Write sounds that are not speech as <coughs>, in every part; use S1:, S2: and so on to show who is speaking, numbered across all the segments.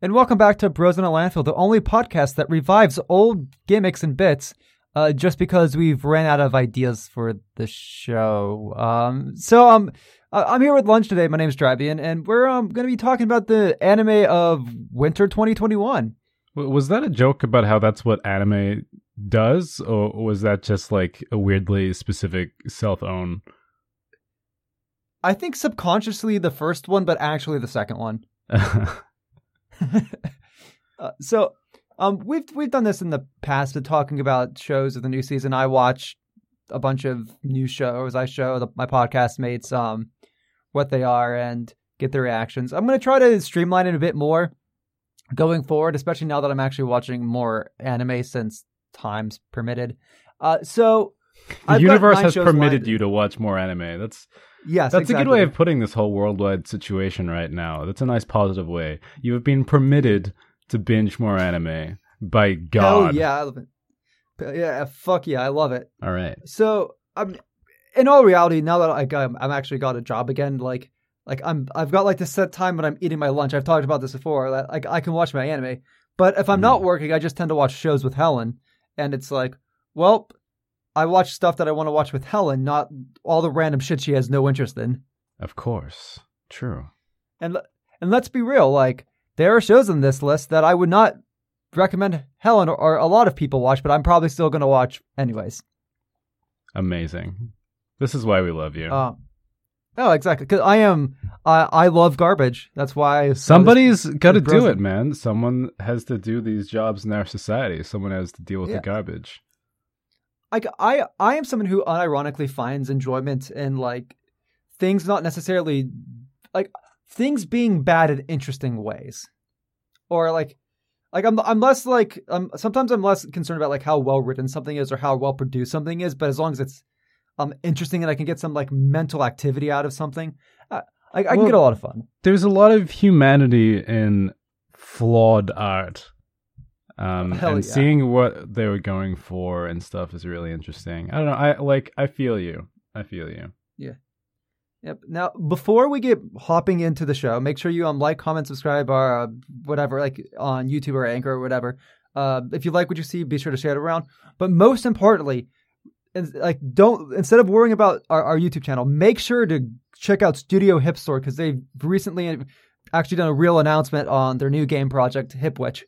S1: And welcome back to Bros in a Landfill, the only podcast that revives old gimmicks and bits uh, just because we've ran out of ideas for the show. Um, so um, I'm here with lunch today. My name's Drabian, and we're um, going to be talking about the anime of winter 2021.
S2: Was that a joke about how that's what anime does, or was that just like a weirdly specific self-own?
S1: I think subconsciously the first one, but actually the second one. <laughs> <laughs> uh, so um we've we've done this in the past with talking about shows of the new season. I watch a bunch of new shows. I show the, my podcast mates um what they are and get their reactions. I'm going to try to streamline it a bit more going forward especially now that i'm actually watching more anime since times permitted. Uh so
S2: the
S1: I've
S2: universe has permitted
S1: lined-
S2: you to watch more anime. That's
S1: yes
S2: that's a good way of putting this whole worldwide situation right now. That's a nice positive way. You have been permitted to binge more anime by God.
S1: Hell yeah I love it yeah fuck yeah i love it
S2: All right.
S1: So I'm in all reality now that like I'm, I'm actually got a job again. Like like I'm I've got like this set time when I'm eating my lunch. I've talked about this before. That like I can watch my anime, but if I'm
S2: Mhm.
S1: not working, I just tend to watch shows with Helen, and it's like, well, I watch stuff that I want to watch with Helen, not all the random shit she has no interest in.
S2: Of course. True.
S1: And and let's be real, like there are shows on this list that I would not recommend Helen or, or a lot of people watch, but I'm probably still going to watch anyways.
S2: Amazing. This is why we love you.
S1: Uh, oh, exactly. Because I am, I I love garbage. That's why I
S2: Somebody's got to do it, man. Someone has to do these jobs in our society. Someone has to deal with
S1: Yeah.
S2: the garbage.
S1: Like I, I am someone who unironically finds enjoyment in like things not necessarily like things being bad in interesting ways, or like, like I'm I'm less like um sometimes I'm less concerned about like how well written something is or how well produced something is, but as long as it's um interesting and I can get some like mental activity out of something, uh, I, I can get a lot of fun.
S2: There's a lot of humanity in flawed art. Um,
S1: Hell
S2: and
S1: yeah.
S2: seeing what they were going for and stuff is really interesting. I don't know. I like. I feel you. I feel you. Yeah.
S1: Yep. Now, before we get hopping into the show, make sure you um like, comment, subscribe, or uh, whatever, like on YouTube or Anchor or whatever. Uh, if you like what you see, be sure to share it around. But most importantly, and, like don't instead of worrying about our, our YouTube channel, make sure to check out Studio Hip Store because they've recently actually done a real announcement on their new game project, Hipwitch,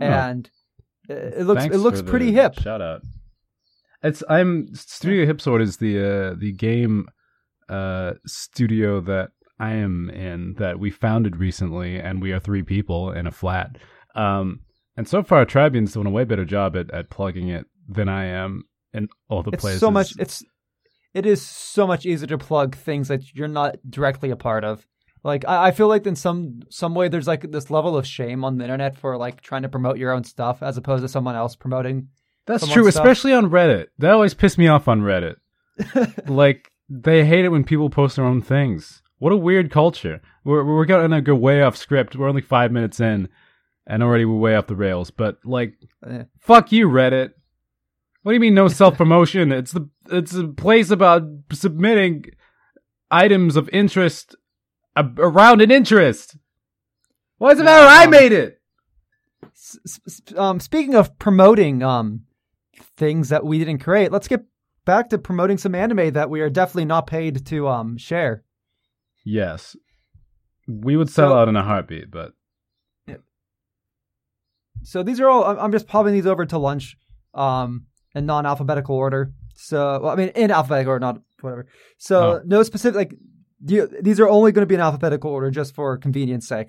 S2: Oh.
S1: and it it looks
S2: Thanks
S1: it looks pretty hip.
S2: Shout out. It's I'm Studio Hipsword is the uh, the game uh, studio that I am in that we founded recently, and we are three people in a flat. Um, and so far, Tribian's doing a way better job at, at plugging it than I am in all the
S1: it's
S2: places.
S1: so much it's it is so much easier to plug things that you're not directly a part of like I, I feel like in some some way there's like this level of shame on the internet for like trying to promote your own stuff as opposed to someone else promoting
S2: That's true,
S1: stuff.
S2: especially on Reddit. That always pissed me off on Reddit. <laughs> like they hate it when people post their own things. What a weird culture. We're we're gonna go way off script. We're only five minutes in, and already we're way off the rails. But like,
S1: Eh.
S2: fuck you, Reddit. What do you mean no <laughs> self promotion? it's the it's a place about submitting items of interest around an interest. Why does it matter? I
S1: Um,
S2: made it.
S1: Um speaking of promoting um things that we didn't create let's get back to promoting some anime that we are definitely not paid to um share
S2: Yes, we would sell
S1: So-
S2: out in a heartbeat, but
S1: So these are all. I'm- I'm just popping these over to lunch, um, in non-alphabetical order. So well, I mean, in alphabetical order, not whatever. So
S2: Oh.
S1: no specific. Like you, these are only going to be in alphabetical order just for convenience sake.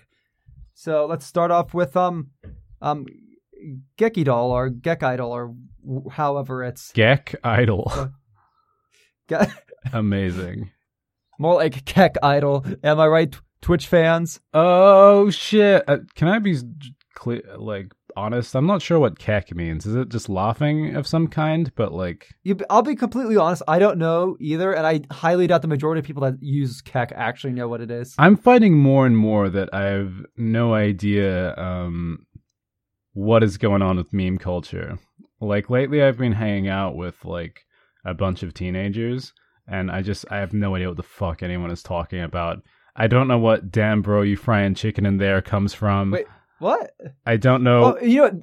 S1: So let's start off with um, um, Gekidol or Gekidol or w- however it's
S2: Gek Idol. <laughs>
S1: Ge- <laughs>
S2: Amazing.
S1: more like Kek Idol. Am I right, Twitch fans?
S2: Oh shit! Uh, can I be clear, like honest? I'm not sure what kek means. Is it just laughing of some kind? But like,
S1: You, I'll be completely honest. I don't know either, and I highly doubt the majority of people that use Kek actually know what it is.
S2: I'm finding more and more that I have no idea um, what is going on with meme culture. Like lately, I've been hanging out with like a bunch of teenagers, and I just I have no idea what the fuck anyone is talking about. I don't know what damn bro you frying chicken in there comes from.
S1: Wait, What?
S2: I don't know.
S1: Oh, you know,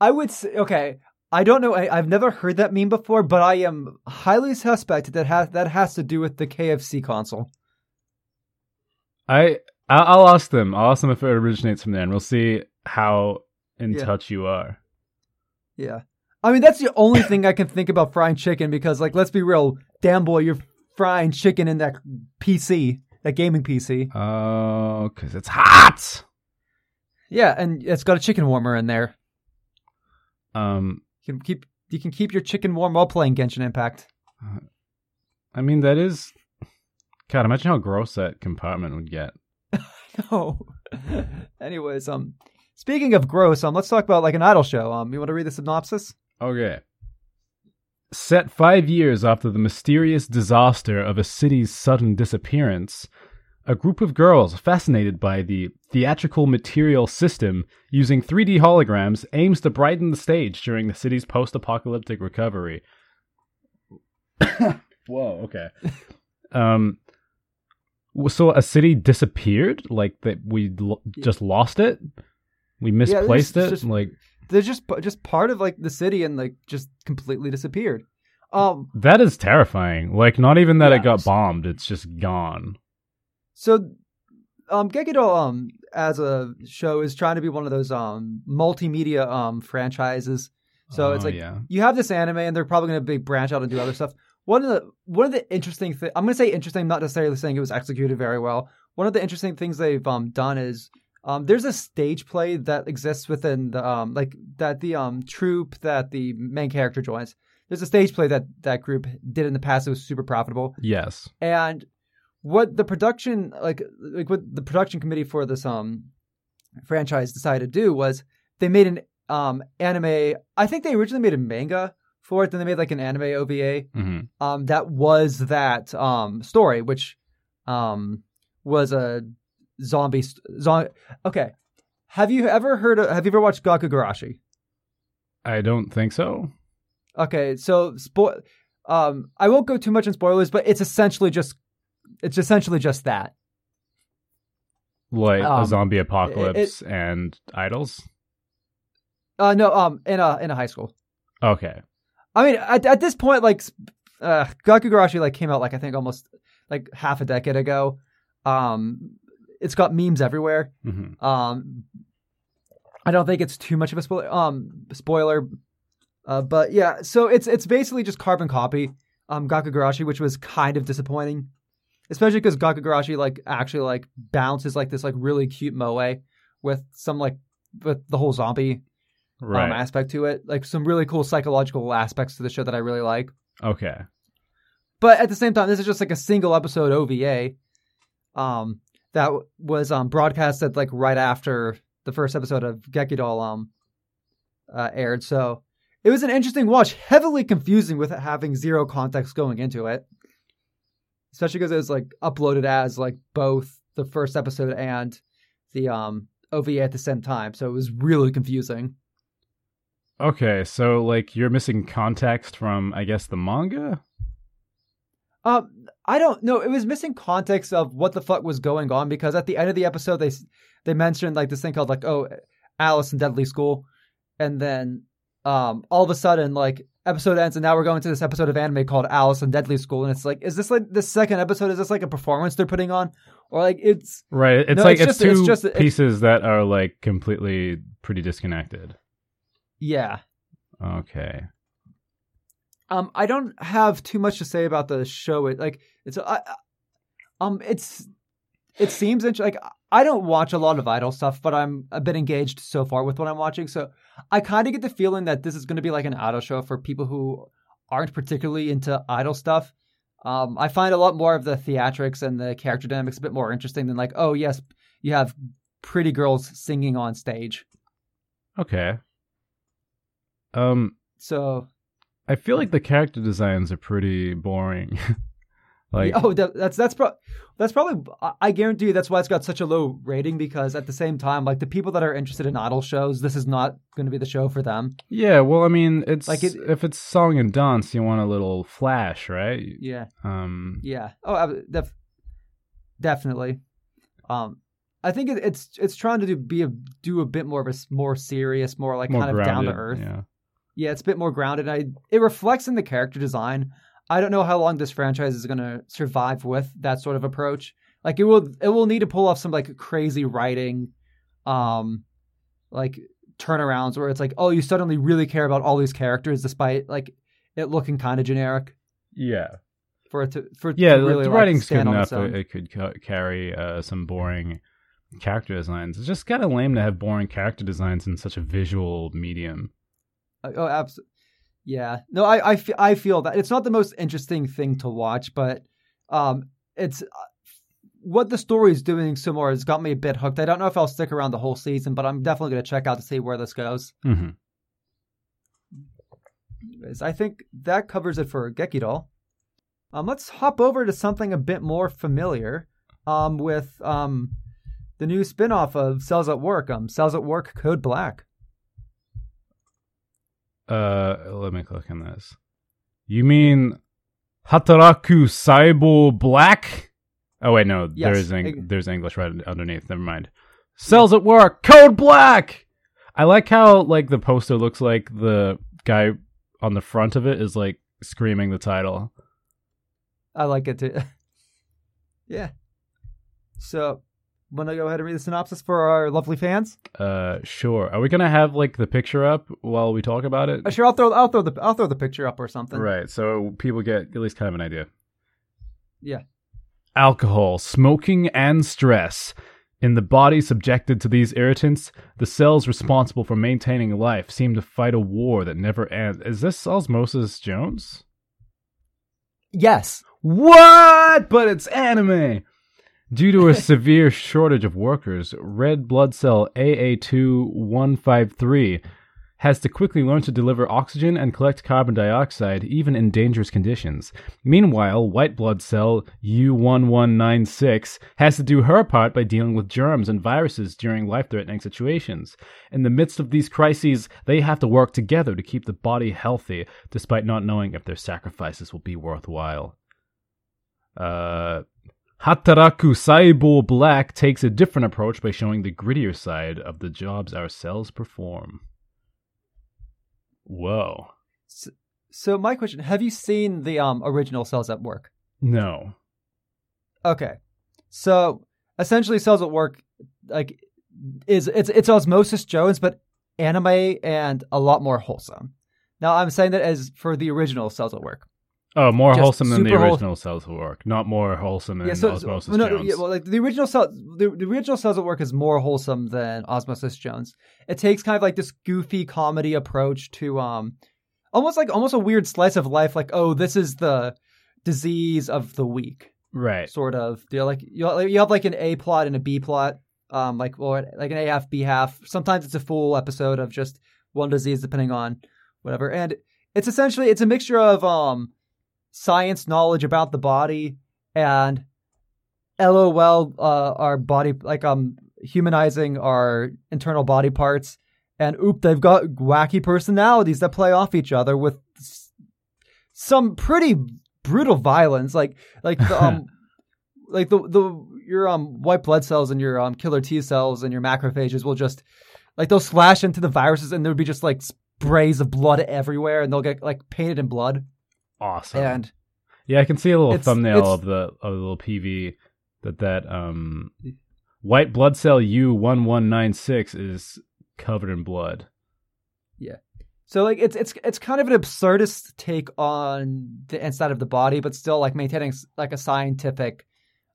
S1: I would say okay. I don't know. I, I've never heard that meme before, but I am highly suspect that has that has to do with the KFC console.
S2: I I- I'll ask them. I'll ask them if it originates from there, and we'll see how in
S1: Yeah.
S2: touch you are.
S1: Yeah. I mean, that's the only <coughs> thing I can think about frying chicken because, like, let's be real, damn boy, you're frying chicken in that PC, that gaming PC.
S2: Oh, because it's hot.
S1: Yeah, and it's got a chicken warmer in there.
S2: Um,
S1: You can keep you can keep your chicken warm while playing Genshin Impact.
S2: I mean that is. God, imagine how gross that compartment would get. <laughs>
S1: No. Anyways, um, speaking of gross, um, let's talk about like an idol show. Um, you want to read the synopsis?
S2: Okay. Set five years after the mysterious disaster of a city's sudden disappearance, a group of girls fascinated by the theatrical material system using 3D holograms aims to brighten the stage during the city's post apocalyptic recovery. <coughs> Whoa, okay. <laughs> um, so a city disappeared? Like that we lo- just lost it? We misplaced
S1: it's
S2: it?
S1: just-
S2: like.
S1: They're just just part of like the city and like just completely disappeared. Um,
S2: That is terrifying. Like, not even that it
S1: Yeah.
S2: got bombed; it's just gone.
S1: So, um, Gekido, um, as a show is trying to be one of those um multimedia um franchises. So it's
S2: Oh,
S1: like
S2: yeah,
S1: you have this anime, and they're probably going to branch out and do other stuff. One of the one of the interesting things I'm going to say interesting, not necessarily saying it was executed very well. One of the interesting things they've um done is um there's a stage play that exists within the um like that the um troupe that the main character joins. There's a stage play that that group did in the past. It was super profitable.
S2: yes,
S1: And what the production like like what the production committee for this um franchise decided to do was they made an um anime I think they originally made a manga for it, then they made like an anime OVA
S2: hmm
S1: um that was that um story, which um was a zombie st- zo- okay. Have you ever heard of have you ever watched Gakkou Gurashi?
S2: I don't think so.
S1: Okay, so spo- um I won't go too much in spoilers, but it's essentially just it's essentially just that.
S2: Like a
S1: Um,
S2: zombie apocalypse and idols.
S1: Uh, no, um, in a in a high school.
S2: Okay,
S1: I mean, at, at this point, like, uh, Gakkou Gurashi like came out like I think almost like half a decade ago. Um, it's got memes everywhere.
S2: hmm
S1: Um, I don't think it's too much of a spoiler. Um, spoiler. Uh, but yeah, so it's it's basically just carbon copy. Um, Gakkou Gurashi, which was kind of disappointing, especially because Gakkou Gurashi like actually like bounces like this like really cute moe with some like with the whole zombie
S2: right.
S1: um, aspect to it. Like some really cool psychological aspects to the show that I really like.
S2: okay,
S1: But at the same time, this is just like a single episode OVA um, that w- was um, broadcasted like right after the first episode of Gekidol um, uh, aired. So it was an interesting watch, heavily confusing with it having zero context going into it. Especially because it was like uploaded as like both the first episode and the um, OVA at the same time. So it was really confusing.
S2: okay. So like you're missing context from, I guess, the manga.
S1: Um, I don't know. It was missing context of what the fuck was going on because at the end of the episode they they mentioned like this thing called like oh Alice in Deadly School, and then um all of a sudden like episode ends and now we're going to this episode of anime called Alice in Deadly School and it's like is this like the second episode is this like a performance they're putting on or like it's
S2: Right. It's
S1: No,
S2: like
S1: it's
S2: it's,
S1: just- it's
S2: two
S1: just- it's-
S2: pieces that are like completely pretty disconnected.
S1: yeah
S2: Okay.
S1: Um, I don't have too much to say about the show. It like it's I, I- um it's it seems int- like I don't watch a lot of idol stuff, but I'm a bit engaged so far with what I'm watching. So I kind of get the feeling that this is going to be like an idol show for people who aren't particularly into idol stuff. Um, I find a lot more of the theatrics and the character dynamics a bit more interesting than like, oh yes, you have pretty girls singing on stage.
S2: Okay. Um,
S1: So
S2: I feel like the character designs are pretty boring. <laughs> like,
S1: oh, that, that's that's pro- that's probably I- guarantee you that's why it's got such a low rating because at the same time, like the people that are interested in idol shows, this is not going to be the show for them.
S2: yeah. Well, I mean, it's
S1: Like it-
S2: if it's song and dance, you want a little flash, right?
S1: Yeah,
S2: Um,
S1: yeah. Oh, def- definitely. Um, I think it, it's it's trying to do be a do a bit more of a s- more serious, more like
S2: More
S1: kind of down to earth.
S2: Yeah.
S1: Yeah, it's a bit more grounded. I it reflects in the character design. I don't know how long this franchise is going to survive with that sort of approach. Like it will it will need to pull off some like crazy writing um like turnarounds where it's like, "Oh, you suddenly really care about all these characters despite like it looking kind of generic
S2: Yeah.
S1: for it to for it
S2: Yeah,
S1: to
S2: the,
S1: really
S2: the
S1: like,
S2: writing's good
S1: stand on
S2: enough. It, it could ca- carry uh, some boring character designs. It's just kind of lame to have boring character designs in such a visual medium.
S1: Uh, Oh, absolutely. Yeah. No, I, I, fe- I feel that it's not the most interesting thing to watch, but um, it's uh, what the story is doing so more has got me a bit hooked. I don't know if I'll stick around the whole season, but I'm definitely going to check out to see where this goes.
S2: hmm
S1: Anyways, I think that covers it for Gekidol. Um, let's hop over to something a bit more familiar. Um, with um, the new spin-off of Cells at Work. Um, Cells at Work Code Black.
S2: Uh, let me click on this. You mean Hataraku Saibo Black? Oh wait, no,
S1: Yes,
S2: there's Eng- there's English right underneath. Never mind. Cells at work, code black. I like how like the poster looks like the guy on the front of it is like screaming the title.
S1: I like it too. <laughs> yeah. So, want to go ahead and read the synopsis for our lovely fans?
S2: Uh, sure. Are we gonna have like the picture up while we talk about it?
S1: Uh, sure, I'll throw I'll throw the I'll throw the picture up or something.
S2: Right, so people get at least kind of an idea.
S1: Yeah.
S2: Alcohol, smoking, and stress. In the body subjected to these irritants, the cells responsible for maintaining life seem to fight a war that never ends. Is this Osmosis Jones?
S1: Yes.
S2: What? But it's anime! Due to a severe shortage of workers, red blood cell AA2153 has to quickly learn to deliver oxygen and collect carbon dioxide even in dangerous conditions. Meanwhile, white blood cell U1196 has to do her part by dealing with germs and viruses during life threatening situations. In the midst of these crises, they have to work together to keep the body healthy, despite not knowing if their sacrifices will be worthwhile. Uh, Hataraku Saibo Black takes a different approach by showing the grittier side of the jobs our cells perform. Whoa.
S1: So my question: Have you seen the um original Cells at Work?
S2: No.
S1: Okay. So essentially, Cells at Work like is it's it's Osmosis Jones, but anime and a lot more wholesome. Now I'm saying that as for the original Cells at Work.
S2: Oh, more wholesome than the
S1: whole-
S2: original cells will work. Not more wholesome than
S1: yeah, so,
S2: Osmosis
S1: well, no,
S2: Jones.
S1: yeah, well, like the original cell, the, the original Cells at Work is more wholesome than Osmosis Jones. It takes kind of like this goofy comedy approach to um, almost like almost a weird slice of life. Like, oh, this is the disease of the week,
S2: right.
S1: sort of. You like you you have like an A plot and a B plot, um, like or like an A half B half. Sometimes it's a full episode of just one disease, depending on whatever. And it's essentially it's a mixture of um science knowledge about the body and lol uh, our body like um humanizing our internal body parts. And oop they've got wacky personalities that play off each other with some pretty brutal violence. Like like the, um <laughs> like the the your um white blood cells and your um killer T cells and your macrophages will just like they'll slash into the viruses and there'll be just like sprays of blood everywhere and they'll get like painted in blood
S2: Awesome.
S1: and
S2: yeah, I can see a little
S1: It's-
S2: thumbnail
S1: it's-
S2: of the of the little PV that that um white blood cell U1196 is covered in blood. Yeah.
S1: So like it's it's it's kind of an absurdist take on the inside of the body, but still like maintaining like a scientific.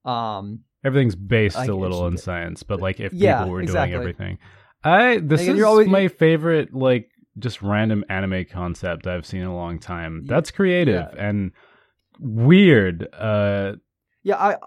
S1: Um,
S2: Everything's based
S1: I
S2: a little in science, but like if
S1: Yeah,
S2: people were
S1: exactly.
S2: doing everything. I this
S1: Like,
S2: is
S1: always-
S2: my favorite like just random anime concept I've seen in a long time. That's creative
S1: Yeah.
S2: and weird. Uh
S1: yeah, I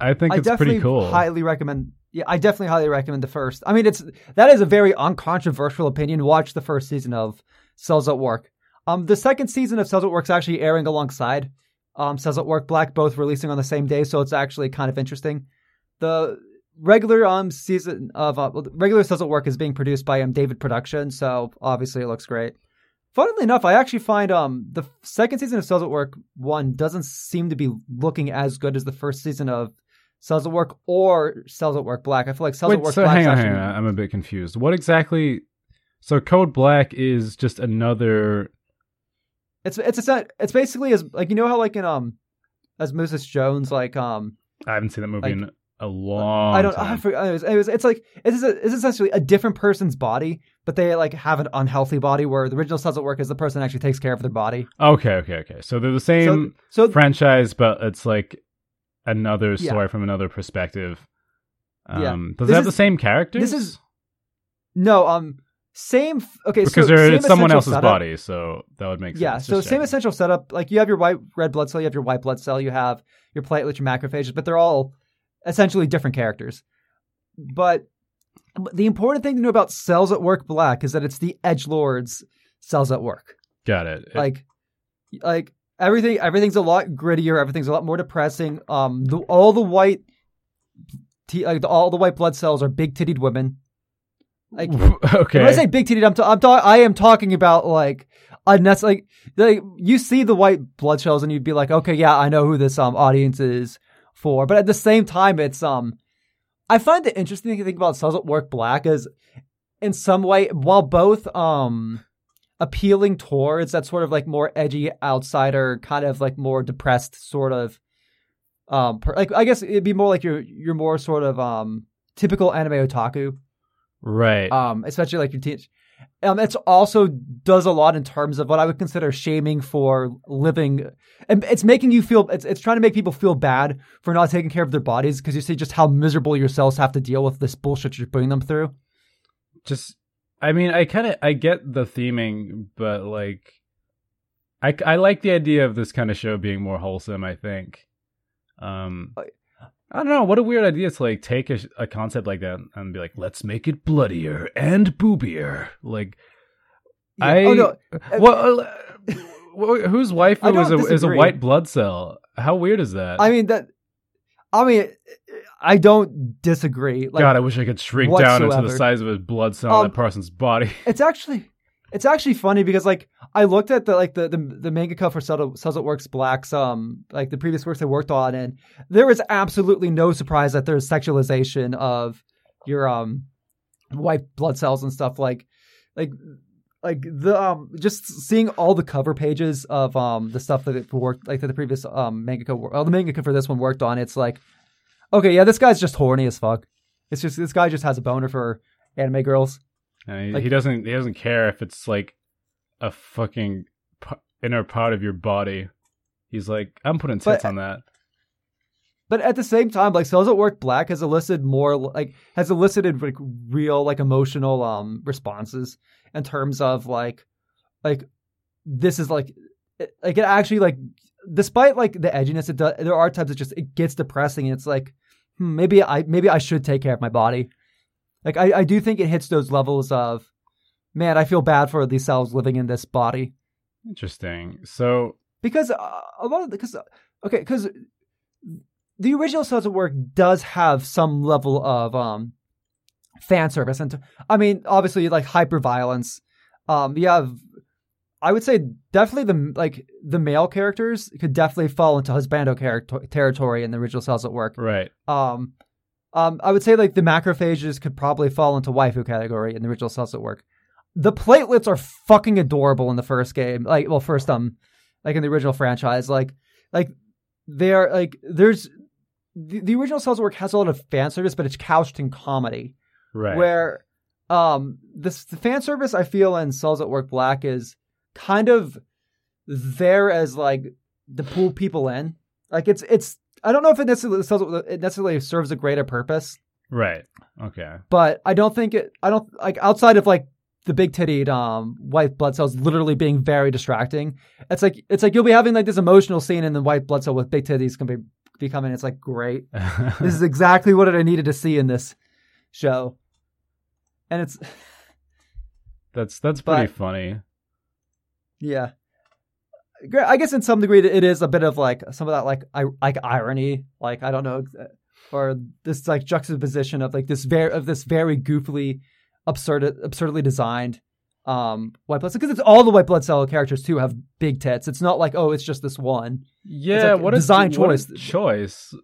S2: I think
S1: I
S2: it's
S1: definitely
S2: pretty cool.
S1: highly recommend. Yeah, I definitely highly recommend the first. I mean, it's that is a very uncontroversial opinion. Watch the first season of Cells at Work. Um, the second season of Cells at Work is actually airing alongside um Cells at Work Black, both releasing on the same day, so it's actually kind of interesting. The regular um season of uh, regular Cells at Work is being produced by um David Production, so obviously it looks great. Funnily enough, I actually find um the second season of Cells at Work one doesn't seem to be looking as good as the first season of Cells at Work or Cells at Work Black. I feel like Cells at
S2: Wait,
S1: Work
S2: so
S1: Black.
S2: hang on,
S1: actually,
S2: hang on. I'm a bit confused. What exactly? So Code Black is just another.
S1: It's it's a it's basically as like you know how like in um Osmosis Jones like um
S2: I haven't seen that movie
S1: Like,
S2: in a long.
S1: I don't
S2: Time.
S1: I forget anyways, anyways, it's like it's a, it's essentially a different person's body, but they like have an unhealthy body where the original Cells at Work is the person actually takes care of their body.
S2: Okay, okay, okay. So they're the same
S1: So so
S2: franchise, but it's like another
S1: Yeah.
S2: story from another perspective.
S1: Yeah.
S2: Um, Does
S1: This
S2: it have
S1: is-
S2: the same characters?
S1: this is no um same okay
S2: because
S1: so
S2: it's someone else's
S1: setup.
S2: body, so that would make sense.
S1: Yeah, so
S2: Just
S1: same
S2: checking.
S1: essential setup. Like you have your white red blood cell, you have your white blood cell, you have your platelet, your macrophages, but they're all essentially different characters. But the important thing to know about Cells at Work Black is that it's the Edge Lords Cells at Work.
S2: Got it. It-
S1: Like like everything everything's a lot grittier, everything's a lot more depressing. Um the, all the white t- like the, all the white blood cells are big titted women. Like <laughs>
S2: okay.
S1: when I say big titted, I'm, ta- I'm ta- I am talking about like unnecessary. Like, like you see the white blood cells and you'd be like, okay, yeah, I know who this um audience is for. But at the same time, it's um, I find the interesting thing about Cells at Work Black is, in some way, while both um appealing towards that sort of like more edgy outsider, kind of like more depressed sort of um, per- like I guess it'd be more like your your more sort of um typical anime otaku
S2: right.
S1: um, especially like your teens. Um, it's also does a lot in terms of what I would consider shaming for living, and it's making you feel. It's it's trying to make people feel bad for not taking care of their bodies because you see just how miserable your cells have to deal with this bullshit you're putting them through.
S2: just i mean i kind of i get the theming but like i i like the idea of this kind of show being more wholesome i think um
S1: I-
S2: don't know what a weird idea to like take a, a concept like that and be like let's make it bloodier and boobier like
S1: Yeah.
S2: i
S1: oh no, <laughs>
S2: well uh, whose wife
S1: I
S2: was
S1: don't
S2: a, is a white blood cell how weird is that
S1: I mean that. I mean, I don't disagree. Like,
S2: god i wish i could shrink down into the size of a blood cell in
S1: Um,
S2: that person's body <laughs>
S1: it's actually it's actually funny because like I looked at the like the the, the cover for Cells Works Black's um like the previous works they worked on and there is absolutely no surprise that there's sexualization of your um white blood cells and stuff like like like the um just seeing all the cover pages of um the stuff that it worked like that the previous um manga wor- well, the mangaka for this one worked on it's like okay yeah this guy's just horny as fuck. It's just this guy just has a boner for anime girls
S2: And he,
S1: Like-
S2: he doesn't he doesn't care if it's like a fucking p- inner part of your body. He's like, I'm putting
S1: But-
S2: tits on that.
S1: But at the same time, like Cells at Work Black has elicited more like has elicited like real like emotional um responses in terms of like like this is like it, like it actually like despite like the edginess it does there are times it just it gets depressing and it's like hmm, maybe I maybe I should take care of my body. Like I, I do think it hits those levels of man I feel bad for these cells living in this body
S2: Interesting. So
S1: because uh, a lot of because okay because the original Cells at Work does have some level of um fan service and I mean obviously like hyper violence um you have I would say definitely the like the male characters could definitely fall into husbando character territory in the original Cells at Work
S2: right.
S1: um um I would say like the macrophages could probably fall into waifu category in the original Cells at Work the platelets are fucking adorable in the first game like well first um like in the original franchise like like they're like there's the, the original Cells at Work has a lot of fan service but it's couched in comedy
S2: Right.
S1: where um this the fan service I feel in Cells at Work Black is kind of there as like to pull people in. Like it's it's I don't know if it necessarily it necessarily serves a greater purpose,
S2: right. Okay.
S1: but I don't think it I don't like outside of like the big tittied um white blood cells literally being very distracting. It's like it's like you'll be having like this emotional scene and the white blood cell with big titties can be be coming. It's like great. <laughs> This is exactly what I needed to see in this show. And it's
S2: that's that's pretty
S1: but-
S2: funny.
S1: Yeah. I guess in some degree it is a bit of like some of that like I like irony, like I don't know, or this like juxtaposition of like this very of this very goofily, absurd absurdly designed um white blood because it's all the white blood cell characters too have big tits. It's not like oh it's just this one.
S2: Yeah.
S1: like
S2: what a
S1: design
S2: what
S1: choice.
S2: choice.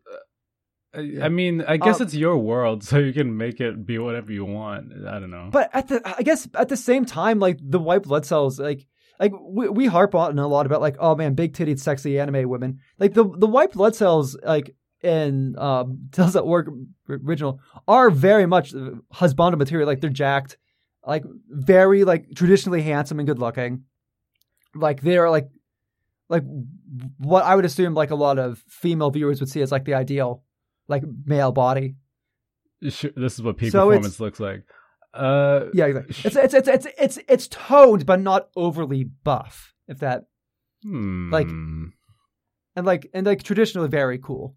S2: I,
S1: Yeah.
S2: I mean, I guess
S1: Um,
S2: it's your world, <laughs> so you can make it be whatever you want. I don't know.
S1: But at the, I guess at the same time, like the white blood cells, like, like we, we harp on a lot about like, oh man, big titted, sexy anime women. Like the the white blood cells, like in um, <laughs> Cells at Work original, are very much husband material. Like they're jacked, like very like traditionally handsome and good looking. Like they are like, like what I would assume like a lot of female viewers would see as like the ideal, like male body.
S2: Sure, this is what peak
S1: So
S2: performance looks like. Uh,
S1: Yeah, exactly. It's it's it's it's it's it's toned but not overly buff. If that
S2: hmm.
S1: like- and like and like traditionally very cool.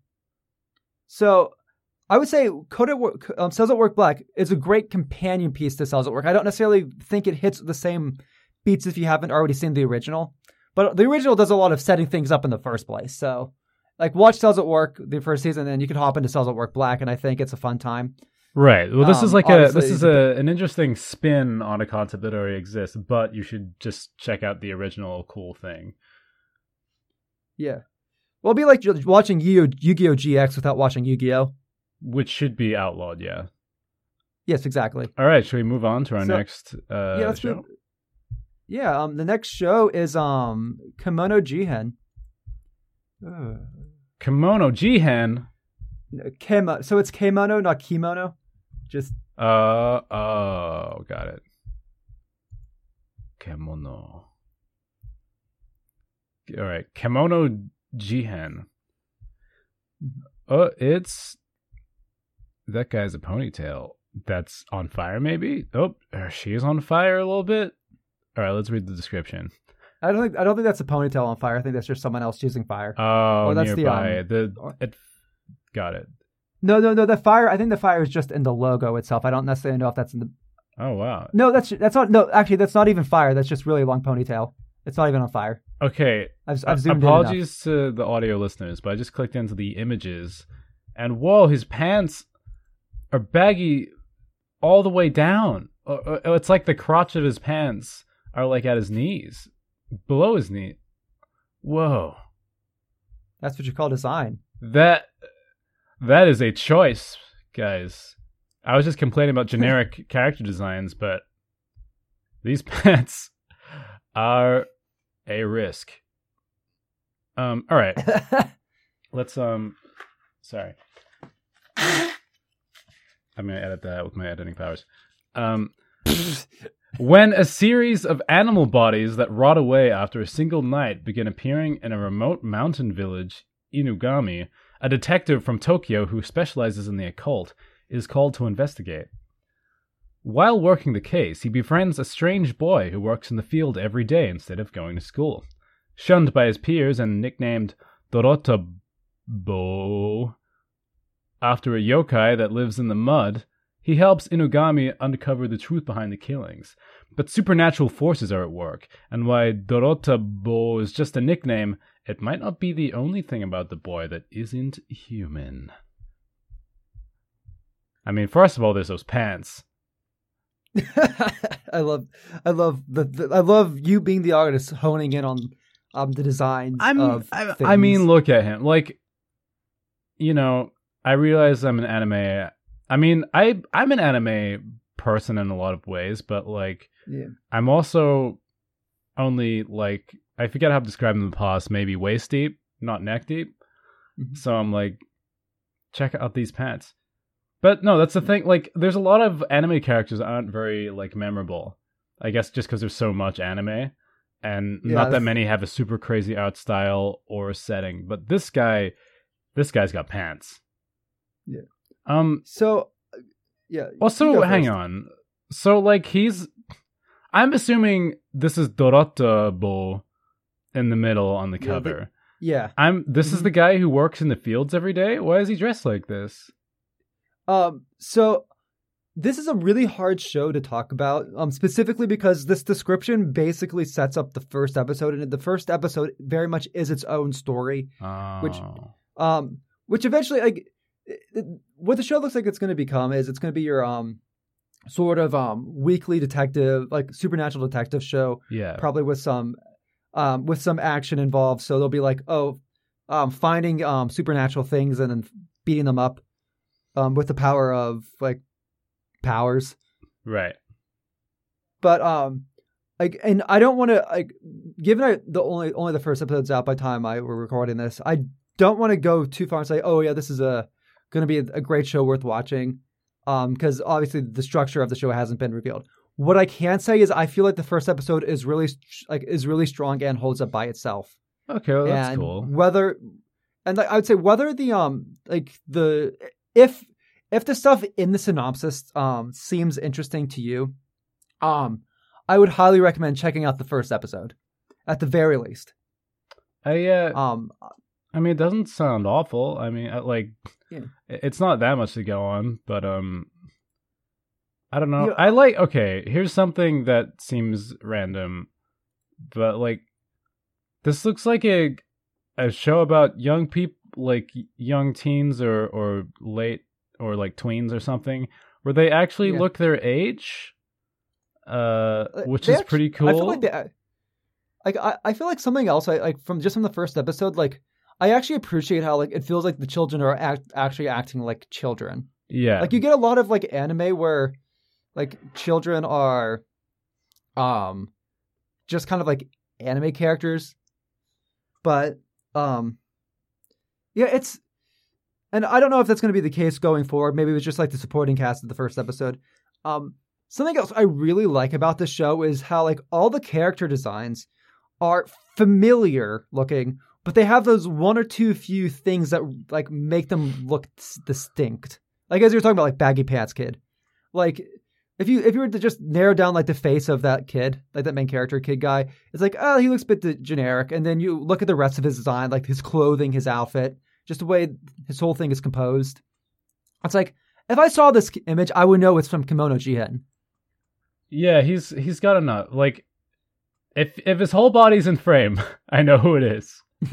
S1: So I would say Code at Work, um, Cells at Work Black is a great companion piece to Cells at Work. I don't necessarily think it hits the same beats if you haven't already seen the original, but the original does a lot of setting things up in the first place. So like watch Cells at Work the first season, and then you can hop into Cells at Work Black, and I think it's a fun time.
S2: Right. Well, this is
S1: Um,
S2: like a this is a an interesting spin on a concept that already exists, but you should just check out the original cool thing.
S1: Yeah. Well, it'd be like watching Yu- Yu-Gi-Oh! GX without watching Yu-Gi-Oh!
S2: Which should be outlawed, yeah.
S1: Yes, exactly.
S2: All right, should we move on to our
S1: So-
S2: next uh
S1: yeah, let's
S2: show?
S1: move. Yeah, um, the next show is um Kimono Jihen. Uh,
S2: Kimono Jihen.
S1: Kimo, so it's kemono, not kimono. Just
S2: Uh oh, got it. Kemono. All right, Kemono Jihen. Oh, it's that guy's a ponytail that's on fire. Maybe. Oh, or she is on fire a little bit. All right, let's read the description.
S1: I don't think I don't think that's a ponytail on fire. I think that's just someone else choosing fire.
S2: Oh,
S1: Or that's the,
S2: nearby.
S1: um,
S2: The, it, got it.
S1: No, no, no. The fire. I think the fire is just in the logo itself. I don't necessarily know if that's in the.
S2: Oh wow.
S1: No, that's that's not. No, actually, that's not even fire. That's just really long ponytail. It's not even on fire.
S2: Okay,
S1: I've, I've zoomed.
S2: Apologies to the audio listeners, but I just clicked into the images, and whoa, his pants are baggy all the way down. Uh, uh, It's like the crotch of his pants are like at his knees, below his knee. Whoa,
S1: That's what you call design.
S2: that that is a choice, guys. I was just complaining about <laughs> generic character designs, but these <laughs> pants are a risk. Um. All right. <laughs> Let's um sorry. I'm gonna edit that with my editing powers. Um when a series of animal bodies that rot away after a single night begin appearing in a remote mountain village, Inugami, a detective from Tokyo who specializes in the occult, is called to investigate. While working the case, he befriends a strange boy who works in the field every day instead of going to school. Shunned by his peers and nicknamed Dorotabo after a yokai that lives in the mud, he helps Inugami uncover the truth behind the killings. But supernatural forces are at work, and while Dorotabo is just a nickname, it might not be the only thing about the boy that isn't human. I mean, first of all, there's those pants. <laughs>
S1: I love, I love the, the, I love you being the artist honing in on um the designs.
S2: I'm,
S1: of
S2: I, I mean, look at him. Like, you know, I realize I'm an anime. I mean, I I'm an anime person in a lot of ways, but like,
S1: yeah.
S2: I'm also only like I forget how I've described in the past. Maybe waist deep, not neck deep.
S1: Mhm.
S2: So I'm like, check out these pants. But no, that's the thing. Like, there's a lot of anime characters that aren't very like memorable. I guess just because there's so much anime, and
S1: Yeah,
S2: not that many have a super crazy art style or setting. But this guy, this guy's got pants.
S1: Yeah.
S2: Um.
S1: So, uh, yeah.
S2: Also, hang
S1: first.
S2: on. So, like, he's. I'm assuming this is Dorotabo in the middle on the
S1: Yeah,
S2: cover.
S1: the- Yeah.
S2: I'm. This is
S1: Mhm.
S2: the guy who works in the fields every day. Why is he dressed like this?
S1: Um. So, this is a really hard show to talk about. Um. Specifically because this description basically sets up the first episode, and the first episode very much is its own story.
S2: oh. Which-.
S1: Um. Which eventually, like, what the show looks like it's going to become is it's going to be your um, sort of um weekly detective, like supernatural detective show.
S2: yeah.
S1: probably with some um with some action involved so they'll be like oh um finding um supernatural things and then beating them up um, with the power of like powers.
S2: Right.
S1: But um, like, and I don't want to like, given I, the only only the first episode's out by the time I were recording this, I don't want to go too far and say, oh yeah, this is a going to be a, a great show worth watching, um, because obviously the structure of the show hasn't been revealed. What I can say is I feel like the first episode is really like is really strong and holds up by itself.
S2: Okay, well, that's
S1: and
S2: cool.
S1: Whether and I would say whether the um like the if if the stuff in the synopsis um seems interesting to you, um I would highly recommend checking out the first episode at the very least.
S2: I uh,
S1: Um
S2: I mean, it doesn't sound awful. I mean, like,
S1: Yeah.
S2: it's not that much to go on, but um, I don't know.
S1: Yeah.
S2: I like. Okay, here's something that seems random, but like, this looks like a a show about young people, like young teens or or late or like tweens or something, where they actually
S1: Yeah.
S2: look their age, uh,
S1: Uh,
S2: which
S1: they
S2: is
S1: actu-
S2: pretty cool.
S1: I feel like they, like I, I feel like something else. I like from just from the first episode. Like I actually appreciate how like it feels like the children are act, actually acting like children.
S2: yeah,
S1: Like you get a lot of like anime where like children are, um, just kind of like anime characters, but um, yeah, it's. And I don't know if that's going to be the case going forward. Maybe it was just like the supporting cast of the first episode. Um, something else I really like about this show is how like all the character designs are familiar looking, but they have those one or two few things that like make them look distinct. Like as you were talking about, like baggy pants kid. Like if you if you were to just narrow down like the face of that kid, like that main character kid guy, it's like oh he looks a bit generic, and then you look at the rest of his design, like his clothing, his outfit, just the way his whole thing is composed. It's like if I saw this image, I would know it's from Kemono Jihen.
S2: Yeah, he's he's got enough. Like, if if his whole body's in frame, <laughs> I know who it is. <laughs>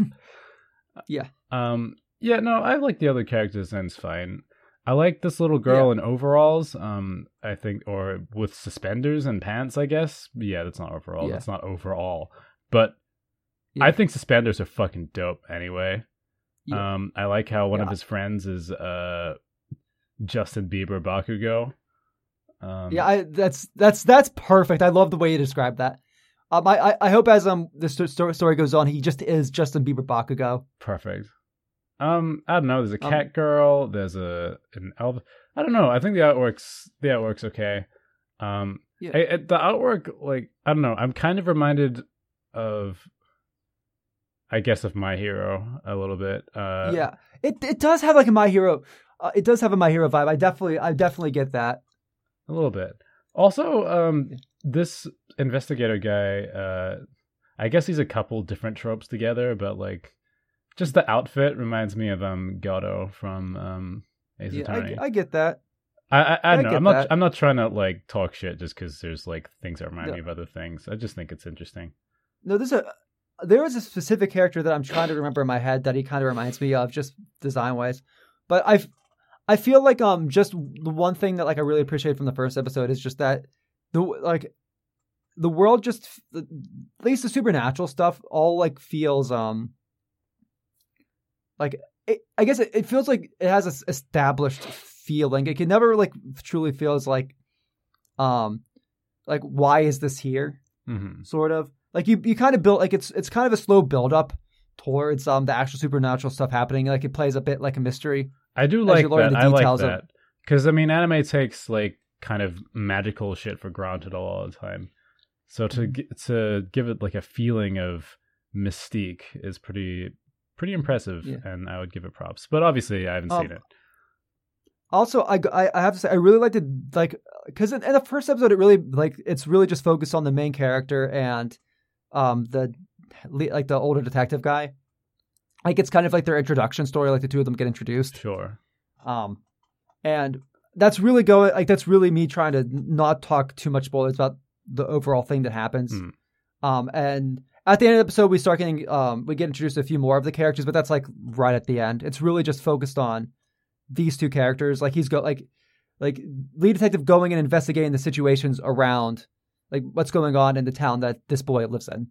S1: Yeah.
S2: Um. Yeah. No, I like the other characters, and it's fine. I like this little girl in overalls. Um. I think, or with suspenders and pants. I guess. Yeah, that's not overall.
S1: Yeah.
S2: That's not overall. But
S1: Yeah.
S2: I think suspenders are fucking dope. Anyway.
S1: Yeah.
S2: Um. I like how one of his friends is uh Justin Bieber Bakugo. Um,
S1: Yeah, I, that's that's that's perfect. I love the way you described that. Um, I, I hope as um the sto- story goes on, he just is Justin Bieber Bakugo.
S2: Perfect. Um, I don't know. There's a
S1: Um,
S2: cat girl. There's a an elf. I don't know. I think the artwork's the artwork's okay. Um,
S1: Yeah.
S2: I, I- the artwork, like I don't know. I'm kind of reminded of, I guess, of My Hero a little bit. Uh,
S1: yeah, it it does have like a My Hero. Uh, it does have a My Hero vibe. I definitely I definitely get that.
S2: a little bit. Also, um, this investigator guy, uh, I guess he's a couple different tropes together, but like, just the outfit reminds me of um Godot from um Ace
S1: Yeah,
S2: Attorney.
S1: I, I get that.
S2: I I, I
S1: I
S2: know. I'm not
S1: that.
S2: I'm not trying to like talk shit just because there's like things that remind
S1: Yeah.
S2: me of other things. I just think it's interesting.
S1: No, there's a there is a specific character that I'm trying to remember in my head that he kind of reminds me of, just design wise. But I I feel like um just the one thing that like I really appreciate from the first episode is just that the like the world just at least the supernatural stuff all like feels um like it, I guess it, it feels like it has a established feeling. It can never like truly feels like um like why is this here
S2: hmm
S1: sort of like you you kind of build like it's it's kind of a slow build up towards um the actual supernatural stuff happening like it plays a bit like a mystery
S2: I do like that.
S1: the
S2: I like that because I mean, anime takes like kind of magical shit for granted all the time. So to
S1: Mm-hmm.
S2: to give it like a feeling of mystique is pretty pretty impressive,
S1: Yeah.
S2: and I would give it props. But obviously, I haven't
S1: Um,
S2: seen it.
S1: also I, I I have to say I really liked it, like because in, in the first episode it really like it's really just focused on the main character and um the like the older detective guy like it's kind of like their introduction story like the two of them get introduced
S2: Sure.
S1: Um, and that's really going like that's really me trying to not talk too much spoilers about the overall thing that happens.
S2: Mm.
S1: Um, and at the end of the episode, we start getting um, we get introduced to a few more of the characters, but that's like right at the end. It's really just focused on these two characters. Like he's go like like lead detective going and investigating the situations around like what's going on in the town that this boy lives in,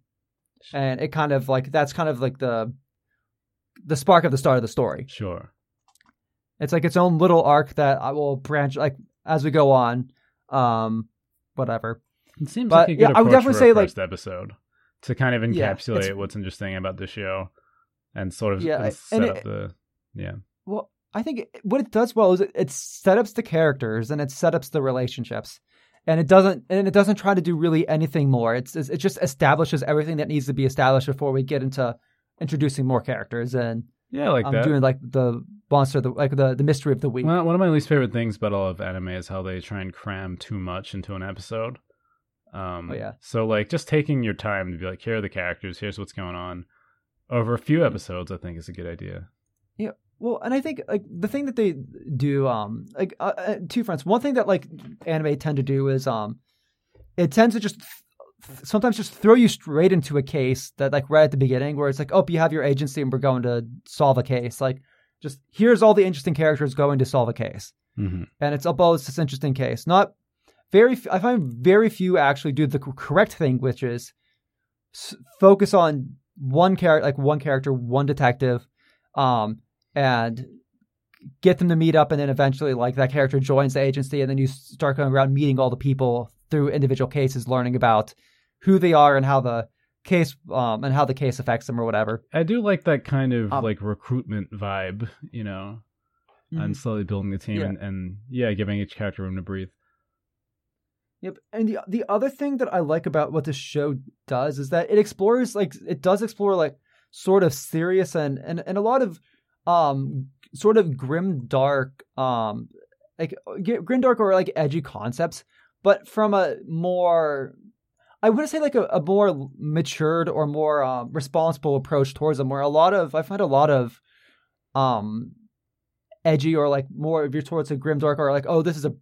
S1: and it kind of like that's kind of like the the spark of the start of the story.
S2: Sure.
S1: It's like its own little arc that I will branch like as we go on. Um, whatever.
S2: It seems
S1: But,
S2: like a good
S1: yeah, I would definitely say, like-
S2: first episode to kind of encapsulate
S1: it's-
S2: what's interesting about the show and sort of
S1: Yeah,
S2: and set
S1: and
S2: up
S1: it-
S2: the yeah.
S1: Well, I think it, what it does well is it, it setups the characters and it setups the relationships, and it doesn't and it doesn't try to do really anything more. It's it just establishes everything that needs to be established before we get into introducing more characters and
S2: Yeah, like
S1: um,
S2: that.
S1: doing like the monster, the, like the the mystery of the week.
S2: Well, one of my least favorite things about all of anime is how they try and cram too much into an episode. Um,
S1: Oh, yeah.
S2: So like, just taking your time to be like, here are the characters. Here's what's going on. Over a few episodes, I think is a good idea. Yeah.
S1: Well, and I think like the thing that they do, um, like uh, uh, two fronts. One thing that like anime tend to do is, um, it tends to just th- sometimes just throw you straight into a case that like right at the beginning, where it's like, oh, you have your agency and we're going to solve a case. Like, just here's all the interesting characters going to solve a case,
S2: Mm-hmm.
S1: and it's about this interesting case. Not very. f- I find very few actually do the correct thing, which is s- focus on one character, like one character, one detective, um, and get them to meet up, and then eventually, like that character joins the agency, and then you start going around meeting all the people through individual cases, learning about who they are and how the case, um, and how the case affects them or whatever.
S2: I do like that kind of
S1: Um,
S2: like recruitment vibe, you know,
S1: Mm-hmm.
S2: and slowly building the team
S1: Yeah.
S2: and, and yeah, giving each character room to breathe.
S1: Yep. And the the other thing that I like about what this show does is that it explores like it does explore like sort of serious and and, and a lot of um sort of grim dark um like grim dark or like edgy concepts, but from a more I wouldn't say like a, a more matured or more um, responsible approach towards them. Where a lot of I find a lot of um edgy or like more if you're towards a grim dark or like oh this is a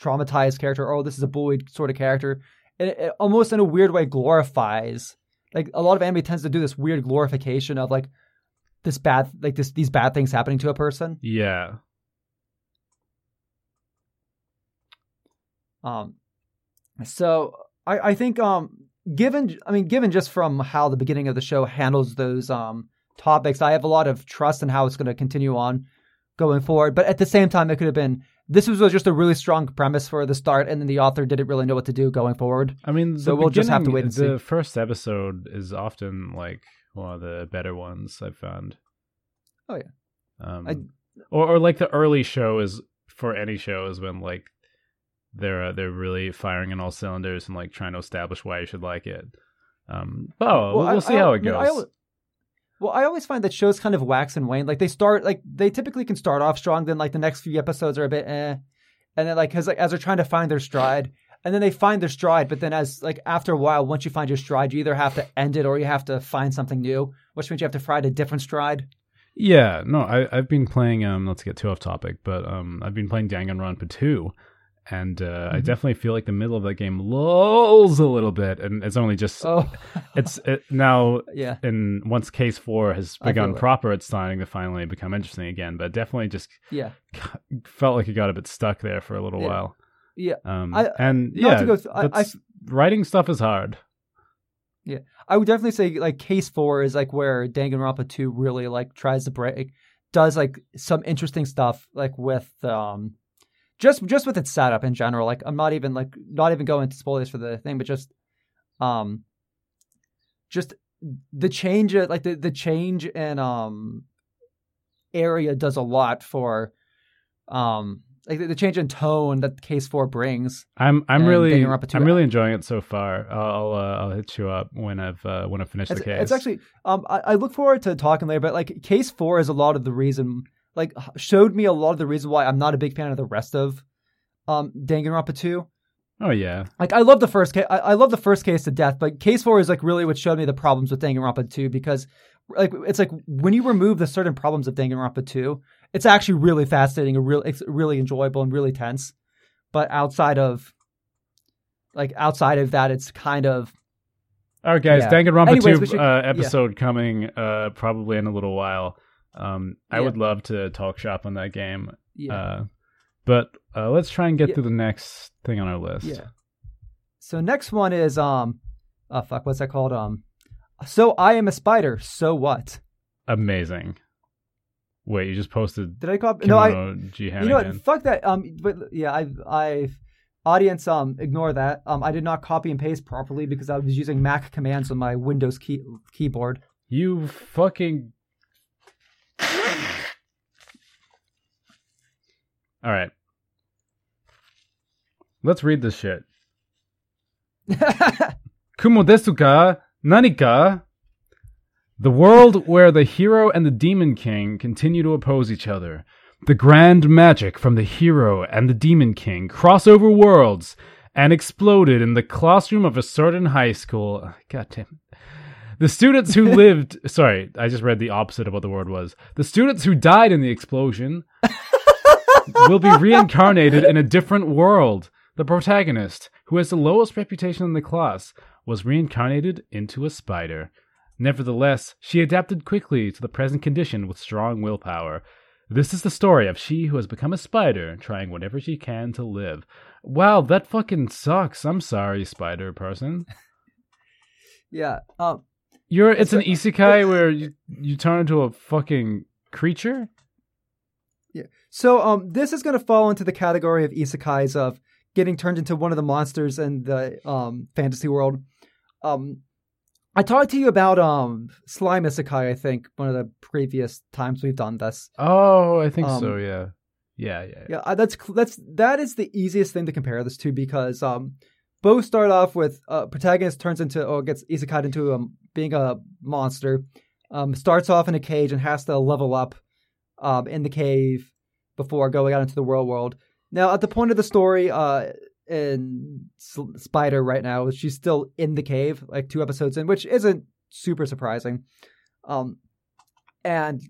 S1: traumatized character or oh this is a bullied sort of character it, it almost in a weird way glorifies like a lot of anime tends to do this weird glorification of like this bad like this these bad things happening to a person
S2: Yeah.
S1: um so i i think um given i mean given just from how the beginning of the show handles those um topics i have a lot of trust in how it's going to continue on going forward but at the same time it could have been this was just a really strong premise for the start and then the author didn't really know what to do going forward
S2: I mean,
S1: So
S2: the
S1: we'll just have to wait and
S2: The first episode is often like one of the better ones I've found.
S1: Oh, yeah.
S2: Um,
S1: I-
S2: or or like the early show is for any show is when like they're uh, they're really firing on all cylinders and like trying to establish why you should like it. Um, oh,
S1: Well,
S2: we'll,
S1: I-
S2: see
S1: I-
S2: how it goes.
S1: Well, I always find that shows kind of wax and wane. Like they start, like they typically can start off strong, then like the next few episodes are a bit eh, and then like because like as they're trying to find their stride, and then they find their stride, but then as like after a while, once you find your stride, you either have to end it or you have to find something new, which means you have to find a different stride.
S2: Yeah, no, I I've been playing um not to get too off topic, but um I've been playing Danganronpa 2 and uh, I
S1: Mhm.
S2: definitely feel like the middle of that game lulls a little bit and it's only just
S1: Oh,
S2: it's it, now <laughs>
S1: yeah,
S2: and once case 4 has
S1: I
S2: begun
S1: it.
S2: proper it's starting to finally become interesting again, but definitely just
S1: yeah, <laughs>
S2: felt like it got a bit stuck there for a little
S1: Yeah.
S2: while.
S1: yeah.
S2: Um
S1: I-
S2: and
S1: Not
S2: yeah,
S1: to go th- I- I-
S2: writing stuff is hard.
S1: Yeah, I would definitely say like case four is like where Danganronpa two really like tries to break does like some interesting stuff like with um just just with its setup in general. Like I'm not even like not even going into spoilers for the thing, but just um just the change like the the change in um area does a lot for um like the, the change in tone that case four brings.
S2: I'm I'm really I'm really enjoying it so far. I'll uh, I'll hit you up when I've uh, when I finish
S1: It's,
S2: the case.
S1: it's actually um I, I look forward to talking later, but like case four is a lot of the reason like showed me a lot of the reason why I'm not a big fan of the rest of um Danganronpa two.
S2: Oh yeah.
S1: Like I love the first case, I, I love the first case to death, but case four is like really what showed me the problems with Danganronpa two because like it's like when you remove the certain problems of Danganronpa two, it's actually really fascinating, and real it's really enjoyable and really tense. But outside of like outside of that, it's kind of
S2: All right, guys.
S1: Yeah.
S2: Danganronpa
S1: Anyways,
S2: two
S1: should-
S2: uh, episode coming uh, probably in a little while. Um, I
S1: Yeah.
S2: would love to talk shop on that game.
S1: yeah.
S2: Uh, but uh, let's try and get
S1: Yeah.
S2: through the next thing on our list.
S1: Yeah. So next one is um, oh fuck, what's that called? Um, so I am a spider. So what?
S2: Amazing. Wait, you just posted
S1: Did I copy? No, I. You know what? Fuck that. Um, but yeah, I, I, audience, um, ignore that. Um, I did not copy and paste properly because I was using Mac commands on my Windows key keyboard.
S2: You fucking. All right. Let's read this shit. <laughs> Kumo desu ka? Nani ka? The world where the hero and the demon king continue to oppose each other. The grand magic from the hero and the demon king cross over worlds and exploded in the classroom of a certain high school. God damn. The students who <laughs> lived, sorry, I just read the opposite of what the word was. The students who died in the explosion <laughs> will be reincarnated in a different world. The protagonist, who has the lowest reputation in the class, was reincarnated into a spider. Nevertheless, she adapted quickly to the present condition with strong willpower. This is the story of she who has become a spider, trying whatever she can to live. Wow, that fucking sucks. I'm sorry, spider person.
S1: yeah. Um,
S2: You're it's an isekai where you, you turn into a fucking creature?
S1: So um, this is going to fall into the category of isekais of getting turned into one of the monsters in the um, fantasy world. Um, I talked to you about um, slime isekai. I think one of the previous times we've done this.
S2: Oh, I think
S1: Um,
S2: so, yeah. Yeah, yeah.
S1: Yeah, uh, that's that's that is the easiest thing to compare this to because um, both start off with uh, protagonist turns into or gets isekai into um, being a monster. Um, starts off in a cage and has to level up um, in the cave before going out into the real world. Now, at the point of the story, uh, in S- Spider right now, she's still in the cave, like two episodes in, which isn't super surprising. Um, and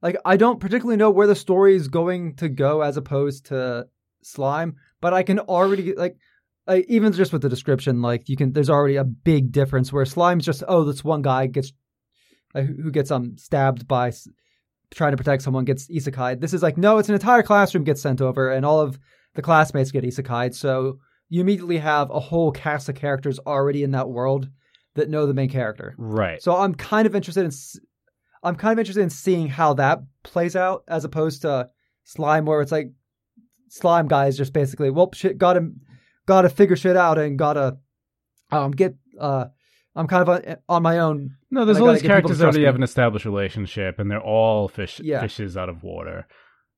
S1: like I don't particularly know where the story is going to go as opposed to Slime, but I can already like. Like, even just with the description, like you can, there's already a big difference where Slime's just, oh, this one guy gets, uh, who gets um stabbed by trying to protect someone gets isekai. This is like, no, it's an entire classroom gets sent over, and all of the classmates get isekai. So you immediately have a whole cast of characters already in that world that know the main character.
S2: Right.
S1: So I'm kind of interested in, I'm kind of interested in seeing how that plays out as opposed to slime, where it's like slime guys just basically, well, shit, gotta, gotta figure shit out and gotta, um, get, uh, I'm kind of on, my own.
S2: No, there's all these
S1: get people to
S2: characters that already have an established relationship, and they're all fish
S1: Yeah.
S2: fishes out of water,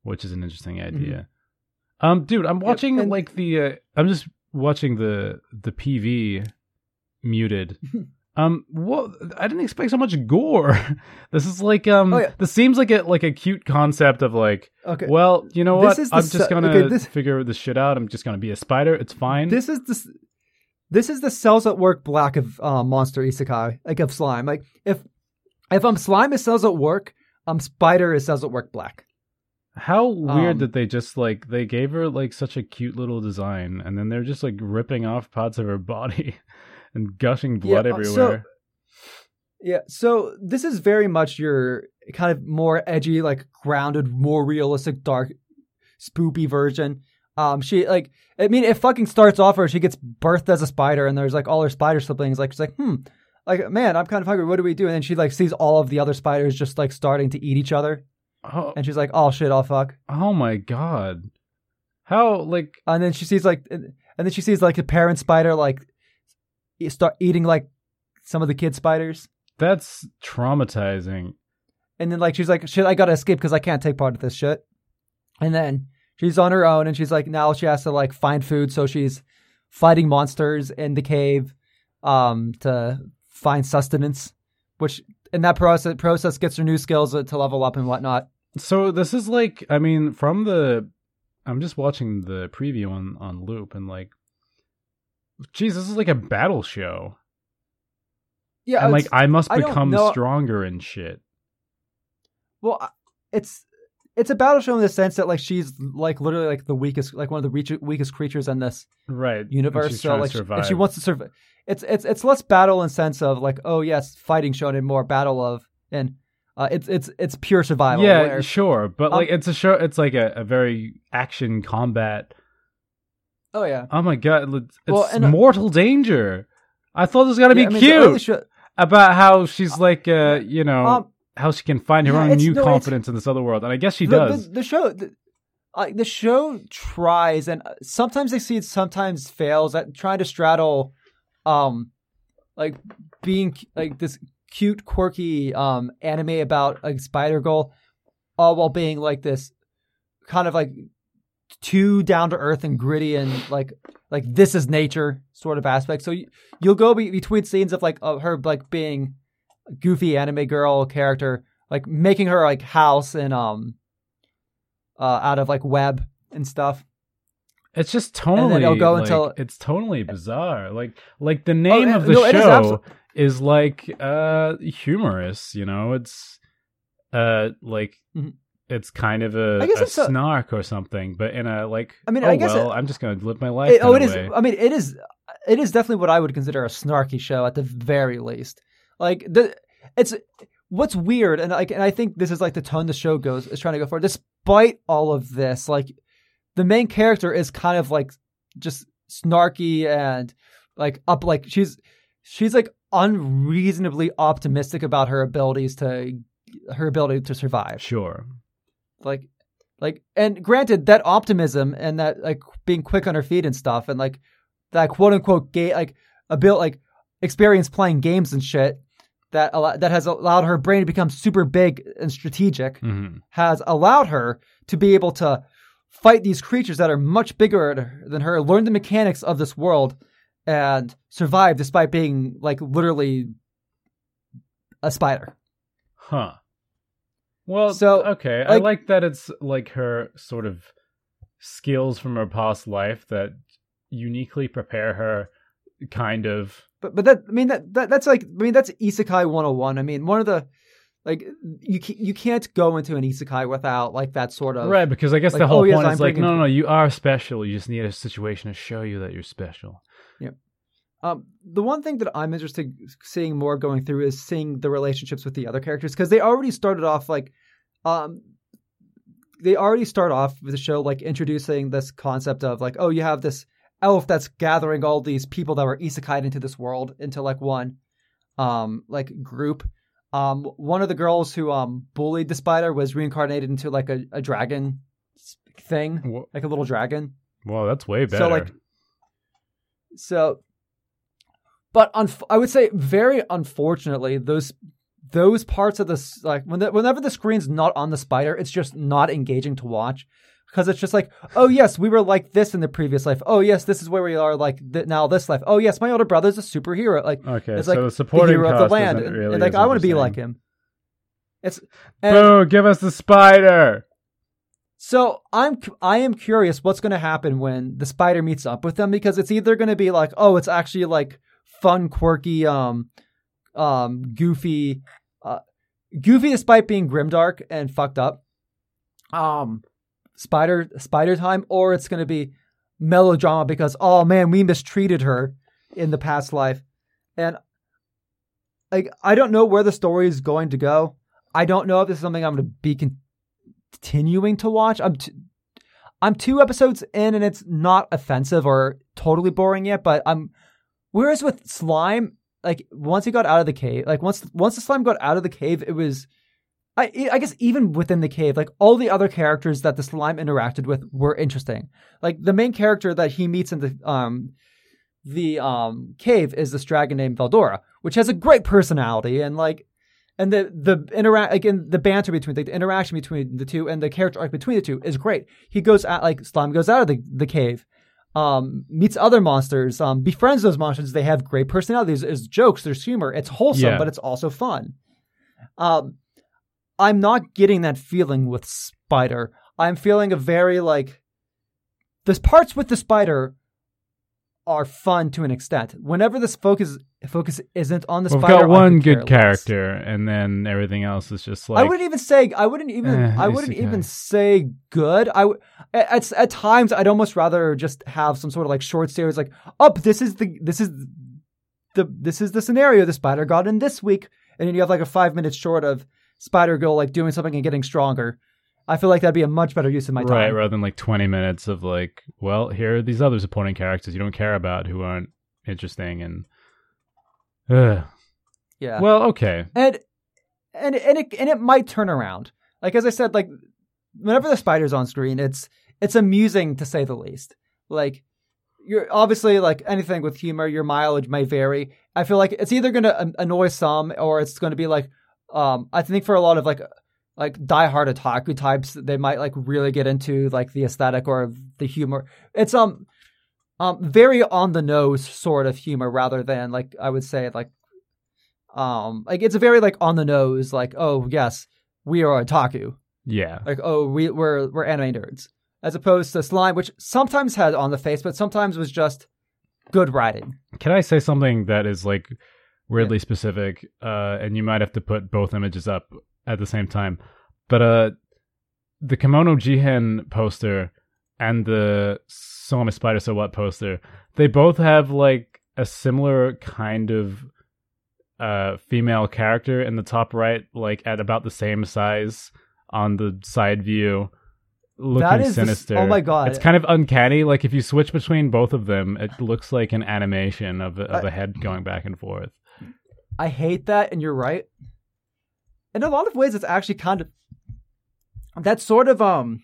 S2: which is an interesting idea. Um, dude, I'm watching
S1: and-
S2: like the uh, I'm just watching the the PV muted. <laughs> um, what I didn't expect so much gore. <laughs> this is like um,
S1: Oh, yeah.
S2: this seems like a like a cute concept of like,
S1: Okay.
S2: well, you know what? I'm just
S1: se-
S2: gonna
S1: okay, this-
S2: figure this shit out. I'm just gonna be a spider. It's fine.
S1: This is the this is the cells at work black of uh, monster isekai, like of slime. Like if if I'm slime is cells at work, I'm spider is cells at work black.
S2: How weird
S1: Um,
S2: that they just like they gave her like such a cute little design, and then they're just like ripping off parts of her body <laughs> and gushing blood
S1: Yeah, uh, so-
S2: everywhere.
S1: Yeah, so this is very much your kind of more edgy, like grounded, more realistic, dark, spoopy version. Um, she like, I mean, it fucking starts off where she gets birthed as a spider, and there's like all her spider siblings. Like she's like, hmm, like man, I'm kind of hungry. What do we do? And then she like sees all of the other spiders just like starting to eat each other,
S2: oh,
S1: and she's like, oh shit, oh fuck.
S2: oh my god! How like
S1: And then she sees like, and then she sees like the parent spider like start eating like some of the kid spiders.
S2: that's traumatizing.
S1: And then like she's like, shit, I gotta escape because I can't take part of this shit. And then she's on her own, and she's like, now she has to like find food, so she's fighting monsters in the cave, um, to find sustenance. Which in that process process gets her new skills to level up and whatnot.
S2: So this is like, I mean, from the, I'm just watching the preview on on loop, and like, geez, this is like a battle show,
S1: Yeah,
S2: and like I must become stronger and shit.
S1: well, it's it's a battle show in the sense that like she's like literally like the weakest, like one of the reach- weakest creatures in this
S2: Right.
S1: universe. So like, she- and she wants to survive. It's it's it's less battle in sense of like, oh yes, fighting shown and more battle of and uh, it's it's it's pure survival.
S2: yeah,
S1: where-
S2: sure, but
S1: Um,
S2: like it's a show. It's like a, a very action combat.
S1: oh yeah.
S2: Oh my god, it's
S1: Well, and, uh,
S2: mortal danger. I thought this was gonna
S1: Yeah,
S2: be
S1: I mean,
S2: cute
S1: show-
S2: about how she's like, uh, you know,
S1: um,
S2: how she can find her
S1: Yeah,
S2: own new
S1: no,
S2: confidence in this other world, and I guess she
S1: the,
S2: does.
S1: The, the show, the, uh, the show tries, and uh, sometimes succeeds, sometimes fails at trying to straddle, um, like being like this cute, quirky um anime about like Spider Girl, all while being like this kind of like too down to earth and gritty and like like this is nature sort of aspect. So you, you'll go be- between scenes of like of her like being a goofy anime girl character, like making her like house and um uh out of like web and stuff.
S2: It's just totally.
S1: it'll go
S2: like,
S1: until-
S2: it's totally bizarre. Like like the name
S1: uh,
S2: of the
S1: no, is
S2: show
S1: abso-
S2: is like uh humorous. You know, it's uh like.
S1: Mhm.
S2: It's kind of a, a snark or something, but in a like.
S1: I mean,
S2: oh,
S1: I guess
S2: well,
S1: it-
S2: I'm just gonna live my life.
S1: It, oh, it is.
S2: way.
S1: I mean, it is. It is definitely what I would consider a snarky show at the very least. Like the, it's what's weird, and like, and I think this is like the tone the show goes is trying to go for. Despite all of this, like the main character is kind of like just snarky and like up, like she's she's like unreasonably optimistic about her abilities to her ability to survive
S2: Sure.
S1: like like and granted that optimism and that like being quick on her feet and stuff and like that quote unquote gay like a bit like experience playing games and shit that allo- that has allowed her brain to become super big and strategic
S2: hmm
S1: has allowed her to be able to fight these creatures that are much bigger than her learn the mechanics of this world and survive despite being like literally a spider.
S2: Huh. Well,
S1: So,
S2: okay, I
S1: like-
S2: like that it's like her sort of skills from her past life that uniquely prepare her kind of
S1: But but that I mean that, that that's like I mean that's isekai 101. I mean one of the like you you can't go into an isekai without like that sort of
S2: right because I guess
S1: like,
S2: the whole
S1: oh, yes,
S2: point
S1: I'm
S2: is like no, no, no, you are special. You just need a situation to show you that you're special.
S1: Um, the one thing that I'm interested seeing more going through is seeing the relationships with the other characters because they already started off like, um, they already start off with the show like introducing this concept of like, oh, you have this elf that's gathering all these people that were isekai into this world into like one, um, like group. Um, one of the girls who um bullied the spider was reincarnated into like a, a dragon thing, like a little dragon.
S2: Well, that's way better.
S1: So like, so, but unf- I would say very unfortunately, those those parts of this like when the, whenever the screen's not on the spider, it's just not engaging to watch because it's just like, oh yes, we were like this in the previous life. Oh yes, this is where we are like th- now this life. Oh yes, my older brother's a superhero. Like
S2: okay,
S1: it's
S2: so
S1: like
S2: the
S1: the
S2: supporting
S1: hero of the land,
S2: really
S1: and, like I want to be like him. It's and,
S2: Boo! Give us the spider.
S1: So I'm I am curious what's going to happen when the spider meets up with them because it's either going to be like oh it's actually like fun quirky um um goofy uh goofy despite being grimdark and fucked up um spider spider time or it's going to be melodrama because oh man we mistreated her in the past life and like I don't know where the story is going to go. I don't know if this is something I'm going to be con- continuing to watch. I'm t- I'm two episodes in and it's not offensive or totally boring yet, but I'm whereas with slime, like once he got out of the cave, like once once the slime got out of the cave, it was I I guess even within the cave, like all the other characters that the slime interacted with were interesting. Like the main character that he meets in the um the um cave is this dragon named Veldora, which has a great personality and like and the the interact again the banter between like, the interaction between the two and the character arc between the two is great. He goes out like slime goes out of the, the cave, um, meets other monsters, um, befriends those monsters. They have great personalities. There's jokes, there's humor. It's wholesome,
S2: Yeah.
S1: but it's also fun. Um, I'm not getting that feeling with Spider. I'm feeling a very like there's parts with the spider are fun to an extent. Whenever this focus focus isn't on the
S2: We've
S1: spider,
S2: got one good character, and then everything else is just like
S1: I wouldn't even say I wouldn't even
S2: Eh,
S1: I wouldn't even say good. I w- at, at at times I'd almost rather just have some sort of like short series like up this is the this is the this is the scenario the spider got in this week and then you have like a 5 minutes short of Spider Girl like doing something and getting stronger. I feel like that'd be a much better use of my time.
S2: right rather than like 20 minutes of like well here are these other supporting characters you don't care about who aren't interesting and Ugh.
S1: Yeah.
S2: well okay
S1: and and and it and it might turn around. Like as I said, like whenever the spider's on screen, it's it's amusing to say the least. Like you're obviously like anything with humor, your mileage may vary. I feel like it's either going to annoy some or it's going to be like um I think for a lot of like like diehard otaku types, they might like really get into like the aesthetic or the humor. It's um um very on the nose sort of humor rather than like I would say like um like it's a very like on the nose like oh yes we are otaku
S2: Yeah.
S1: like oh we we're we're anime nerds as opposed to slime which sometimes had on the face but sometimes was just good writing
S2: Can I say something that is like weirdly specific? Uh, and you might have to put both images up at the same time. But uh, the Kemono Jihen poster and the Song of Spider So What poster, they both have like a similar kind of uh female character in the top right, like at about the same size on the side view. Looking
S1: That is the s-
S2: sinister.
S1: oh my God.
S2: It's kind of uncanny. Like if you switch between both of them, it looks like an animation of a, of
S1: I-
S2: a head going back and forth.
S1: I hate that, and you're right. In a lot of ways, it's actually kind of that sort of um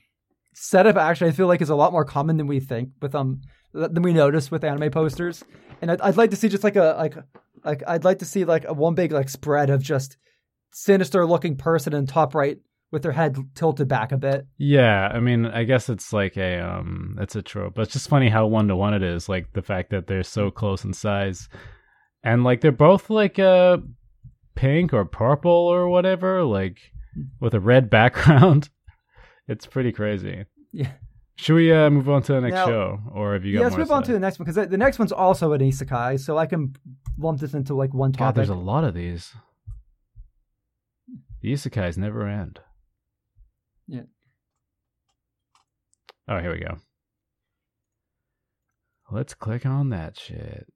S1: setup. Actually, I feel like is a lot more common than we think with um than we notice with anime posters. And I'd, I'd like to see just like a like like I'd like to see like a one big like spread of just sinister looking person in top right with their head tilted back a bit.
S2: Yeah, I mean, I guess it's like a um, it's a trope, but it's just funny how one to one it is. Like the fact that they're so close in size, and like they're both like uh pink or purple or whatever, like with a red <laughs> background. It's pretty crazy.
S1: Yeah.
S2: Should we uh, move on to the next
S1: Now-
S2: show, or have you got
S1: Yeah, let's move on to the next one because the next one's also an isekai, so I can lump this into like one
S2: God, there's a lot of these. The isekais never end.
S1: Yeah.
S2: Oh, here we go. Let's click on that shit.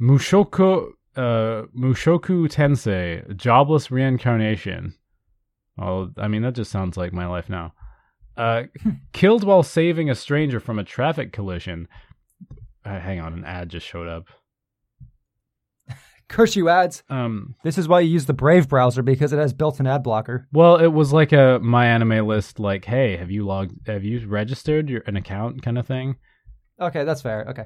S2: Mushoku uh Mushoku Tensei, jobless reincarnation. Well, I mean that just sounds like my life now. Uh <laughs> killed while saving a stranger from a traffic collision. Uh, hang on, an ad just showed up.
S1: Curse you ads.
S2: Um,
S1: This is why you use the Brave browser because it has built-in ad blocker.
S2: well, it was like a my anime list, like, hey, have you logged, have you registered your an account, kind of thing.
S1: Okay, that's fair. Okay.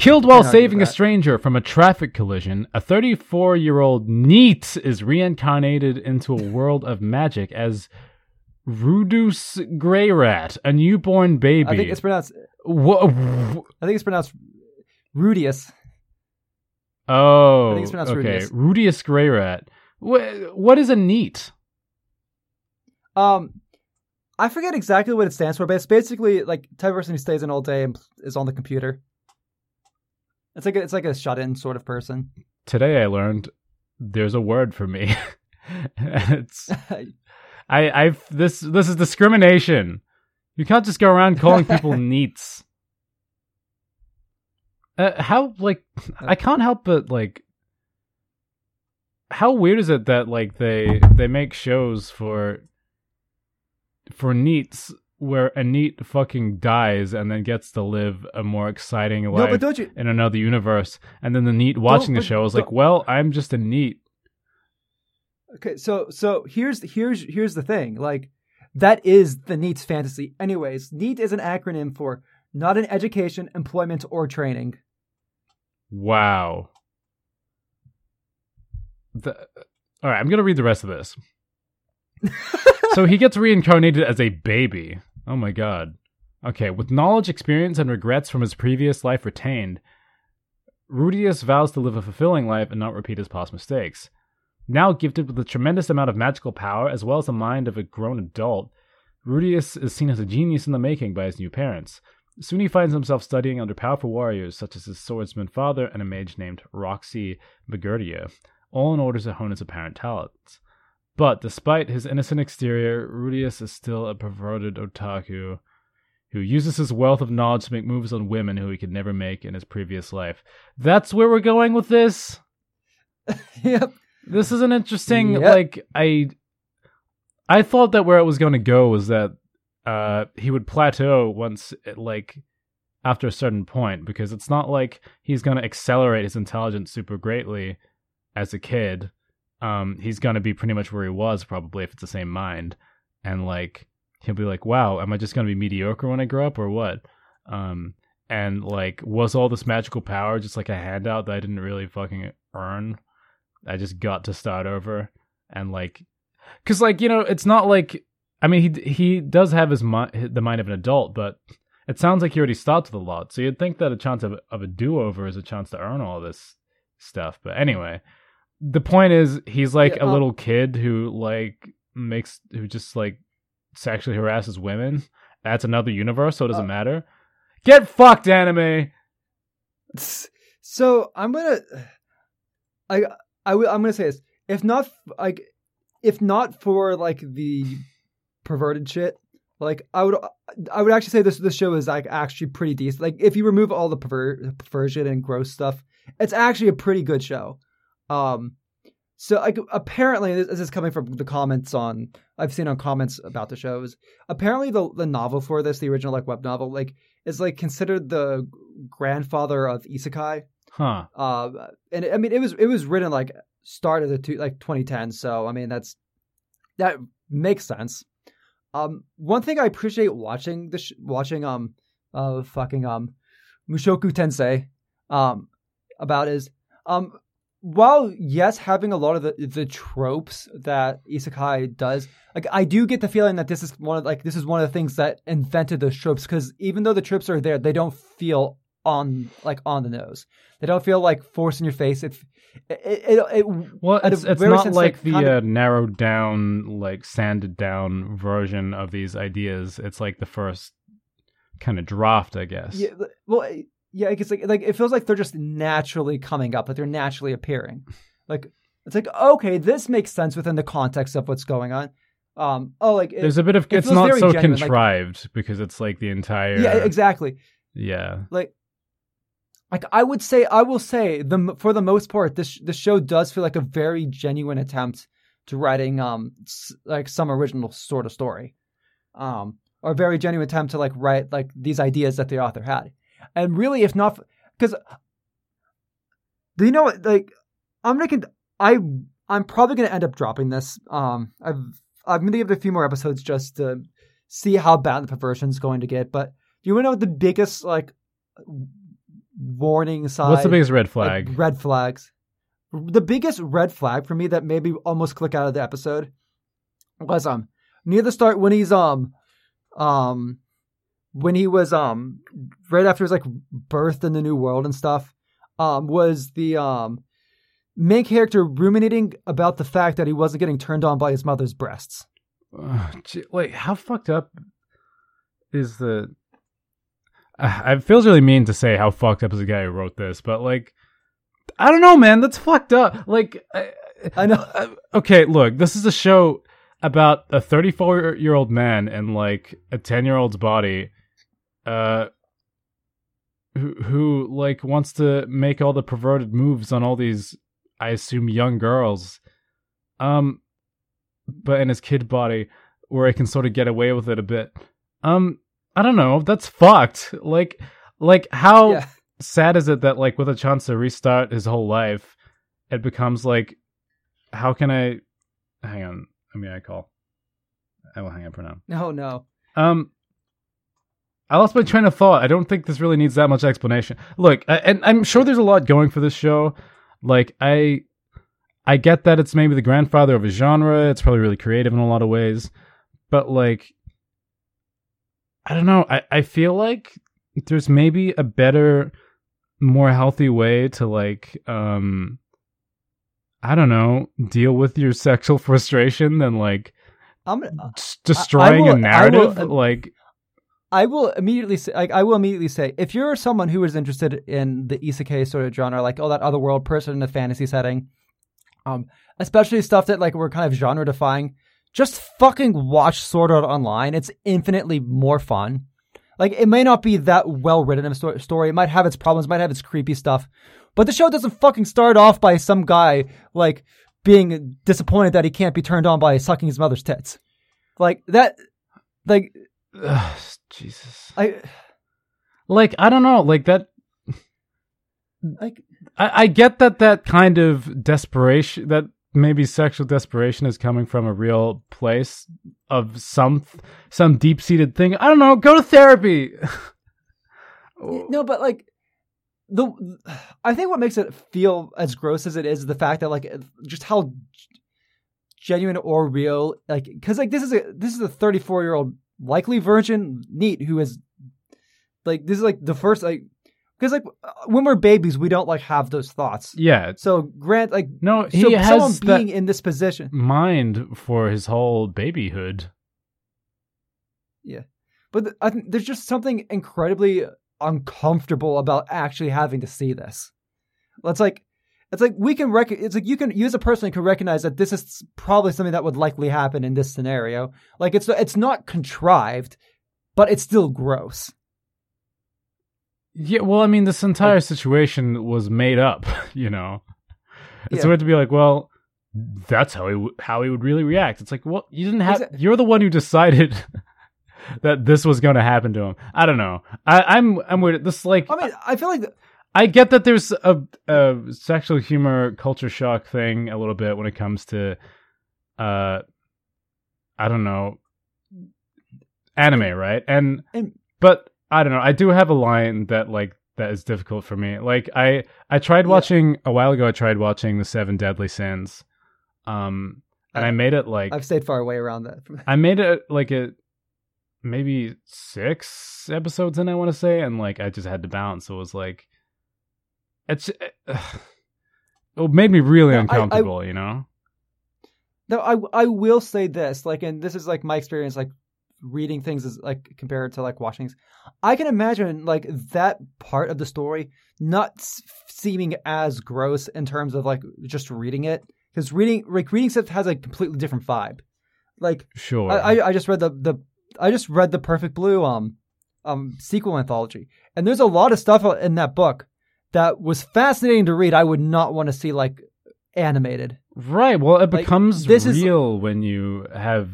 S2: Killed while saving a stranger from a traffic collision, a 34 year old NEET is reincarnated into a world of magic as Rudus Greyrat, a newborn baby.
S1: I think it's pronounced.
S2: Wha-
S1: I think it's pronounced Rudius.
S2: oh,
S1: I think it's pronounced
S2: okay.
S1: Rudius.
S2: Rudius Greyrat. Wha- what is a NEET?
S1: Um, I forget exactly what it stands for, but it's basically like type of person who stays in all day and is on the computer. It's like a, it's like a shut-in sort of person.
S2: Today I learned there's a word for me. <laughs> it's <laughs> I I've this this is discrimination. You can't just go around calling people <laughs> NEETs. Uh, how like I can't help but like how weird is it that like they they make shows for for NEETs where a NEET fucking dies and then gets to live a more exciting
S1: no,
S2: life
S1: don't you?
S2: in another universe and then the NEET watching the show is like well i'm just a NEET
S1: Okay, so so here's here's here's the thing. Like that is the NEET's fantasy. Anyways, NEET is an acronym for not an education, employment, or training.
S2: wow the, all right i'm gonna read the rest of this <laughs> so he gets reincarnated as a baby oh my god. Okay with knowledge experience and regrets from his previous life retained rudius vows to live a fulfilling life and not repeat his past mistakes. Now gifted with a tremendous amount of magical power as well as the mind of a grown adult rudius is seen as a genius in the making by his new parents. Soon he finds himself studying under powerful warriors such as his swordsman father and a mage named Roxy Bagurdia, all in order to hone his apparent talents. But despite his innocent exterior, Rudius is still a perverted otaku who uses his wealth of knowledge to make moves on women who he could never make in his previous life. That's where we're going with this? <laughs>
S1: yep.
S2: This is an interesting
S1: Yep.
S2: like I I thought that where it was going to go was that uh he would plateau once it, like after a certain point because it's not like he's going to accelerate his intelligence super greatly as a kid, um, he's gonna be pretty much where he was probably if it's the same mind, and like he'll be like, "Wow, am I just gonna be mediocre when I grow up, or what?" Um, and like, was all this magical power just like a handout that I didn't really fucking earn? I just got to start over, and like, cause like you know, it's not like I mean he he does have his mind the mind of an adult, but it sounds like he already started with a lot. So you'd think that a chance of of a do over is a chance to earn all this stuff. But anyway, the point is he's like
S1: Yeah,
S2: a
S1: um,
S2: little kid who like makes who just like sexually harasses women. That's another universe, so it doesn't
S1: Uh,
S2: matter. Get fucked, anime.
S1: So I'm gonna, I I will- I'm gonna say this. If not like, if not for like the perverted shit, like I would I would actually say this this show is like actually pretty decent. Like if you remove all the perver- perversion and gross stuff, it's actually a pretty good show. Um, so like apparently this, this is coming from the comments on I've seen on comments about the shows. Apparently the the novel for this, the original like web novel, like is like considered the grandfather of isekai.
S2: Huh.
S1: Uh, and I mean, it was it was written like start of the two, like 2010. So I mean, that's that makes sense. Um, one thing I appreciate watching this, watching um, uh, fucking um, Mushoku Tensei, um, about is um, while yes, having a lot of the the tropes that isekai does, like I do get the feeling that this is one of like this is one of the things that invented those tropes because even though the tropes are there, they don't feel on like on the nose. They don't feel like force in your face. It it it, it
S2: Well, it's, it's not
S1: sense,
S2: like,
S1: like,
S2: the
S1: kinda-
S2: uh, narrowed down, like sanded down version of these ideas. It's like the first kind of draft, I guess.
S1: Yeah, well, yeah, it's like like it feels like they're just naturally coming up, like they're naturally appearing. Like it's like okay, this makes sense within the context of what's going on. Um, oh, like it-
S2: There's a bit of
S1: it
S2: it's not so
S1: genuine, like-
S2: contrived because it's like the entire
S1: yeah, exactly.
S2: yeah.
S1: Like, like I would say, I will say the for the most part, this the show does feel like a very genuine attempt to writing um s- like some original sort of story, um, or a very genuine attempt to like write like these ideas that the author had, and really, if not, because do you know what? Like, I'm gonna con- I I'm probably gonna end up dropping this. Um, I've I'm gonna give it a few more episodes just to see how bad the perversion's going to get. But do you want to know what the biggest like warning sign?
S2: What's the biggest red
S1: like,
S2: flag?
S1: red flags. The biggest red flag for me that made me almost click out of the episode was um near the start when he's um um when he was um right after he was like birthed in the new world and stuff um was the um main character ruminating about the fact that he wasn't getting turned on by his mother's breasts.
S2: Gee, Wait, how fucked up is the? Uh, it feels really mean to say how fucked up is the guy who wrote this, but like, I don't know, man. That's fucked up. Like, I,
S1: I know.
S2: Okay, look, this is a show about a 34 year old man and like a 10 year old's body, uh, who who like wants to make all the perverted moves on all these, I assume, young girls, um, but in his kid body where he can sort of get away with it a bit. Um, I don't know. That's fucked. Like, like how
S1: Yeah.
S2: sad is it that like with a chance to restart his whole life, it becomes like, how can I? Hang on. I mean, I call. I will hang up for now.
S1: No, no.
S2: Um, I lost my train of thought. I don't think this really needs that much explanation. Look, I, and I'm sure there's a lot going for this show. Like, I, I get that it's maybe the grandfather of a genre. It's probably really creative in a lot of ways, but like, I don't know. I I feel like there's maybe a better, more healthy way to like, um, I don't know, deal with your sexual <laughs> frustration than like
S1: I'm gonna,
S2: s- destroying
S1: will-
S2: a
S1: I
S2: narrative.
S1: will-
S2: like,
S1: I will immediately say, like, I will immediately say, if you're someone who is interested in the isekai sort of genre, like, oh, that other world person in a fantasy setting, um, especially stuff that like we're kind of genre defying, just fucking watch Sword Art Online. It's infinitely more fun. Like, it may not be that well written of a story. It might have its problems, might have its creepy stuff, but the show doesn't fucking start off by some guy like being disappointed that he can't be turned on by sucking his mother's tits. Like that, like
S2: ugh, Jesus.
S1: I.
S2: Like, I don't know. Like that. <laughs>
S1: like
S2: I, I get that that kind of desperation that maybe sexual desperation is coming from a real place of some some deep seated thing. I don't know. Go to therapy.
S1: no, but like the I think what makes it feel as gross as it is is the fact that like uh, just how genuine or real like because like this is a this is a 34 year old likely virgin NEET who is like this is like the first like because like when we're babies we don't like have those thoughts
S2: Yeah.
S1: so grant like
S2: No, he
S1: so someone
S2: has that
S1: being in this position
S2: mind for his whole babyhood.
S1: Yeah but th- I think there's just something incredibly uncomfortable about actually having to see this it's like it's like we can rec- it's like you can you as a person can recognize that this is probably something that would likely happen in this scenario like it's it's not contrived but it's still gross
S2: Yeah, well, I mean, this entire situation was made up, <laughs> you know. It's
S1: Yeah.
S2: weird to be like, well, that's how he w- how he would really react. It's like, well, you didn't have. You're the one who decided <laughs> that this was going to happen to him. I don't know. I, I'm I'm weird. This like
S1: i mean i feel like
S2: I get that there's a, a sexual humor culture shock thing a little bit when it comes to, uh, I don't know, anime, right? And,
S1: And-
S2: but I don't know. I do have a line that like that is difficult for me. Like I I tried
S1: Yeah.
S2: watching a while ago. I tried watching the Seven Deadly Sins, um, and I made it like
S1: i've stayed far away around that
S2: I made it like a maybe six episodes in, I want to say, and like I just had to bounce. So it was like it's <sighs> it made me really
S1: No, I- I-
S2: uncomfortable, you know.
S1: No, I I will say this, like, and this is like my experience, like reading things is like compared to like watching. things. I can imagine like that part of the story not s- seeming as gross in terms of like just reading it, because reading like reading stuff has a completely different vibe. Like
S2: Sure.
S1: I, I I just read the the I just read the Perfect Blue um um sequel anthology, and there's a lot of stuff in that book that was fascinating to read. I would not want to see like animated.
S2: right. Well, it
S1: like,
S2: becomes
S1: this is-
S2: real when you have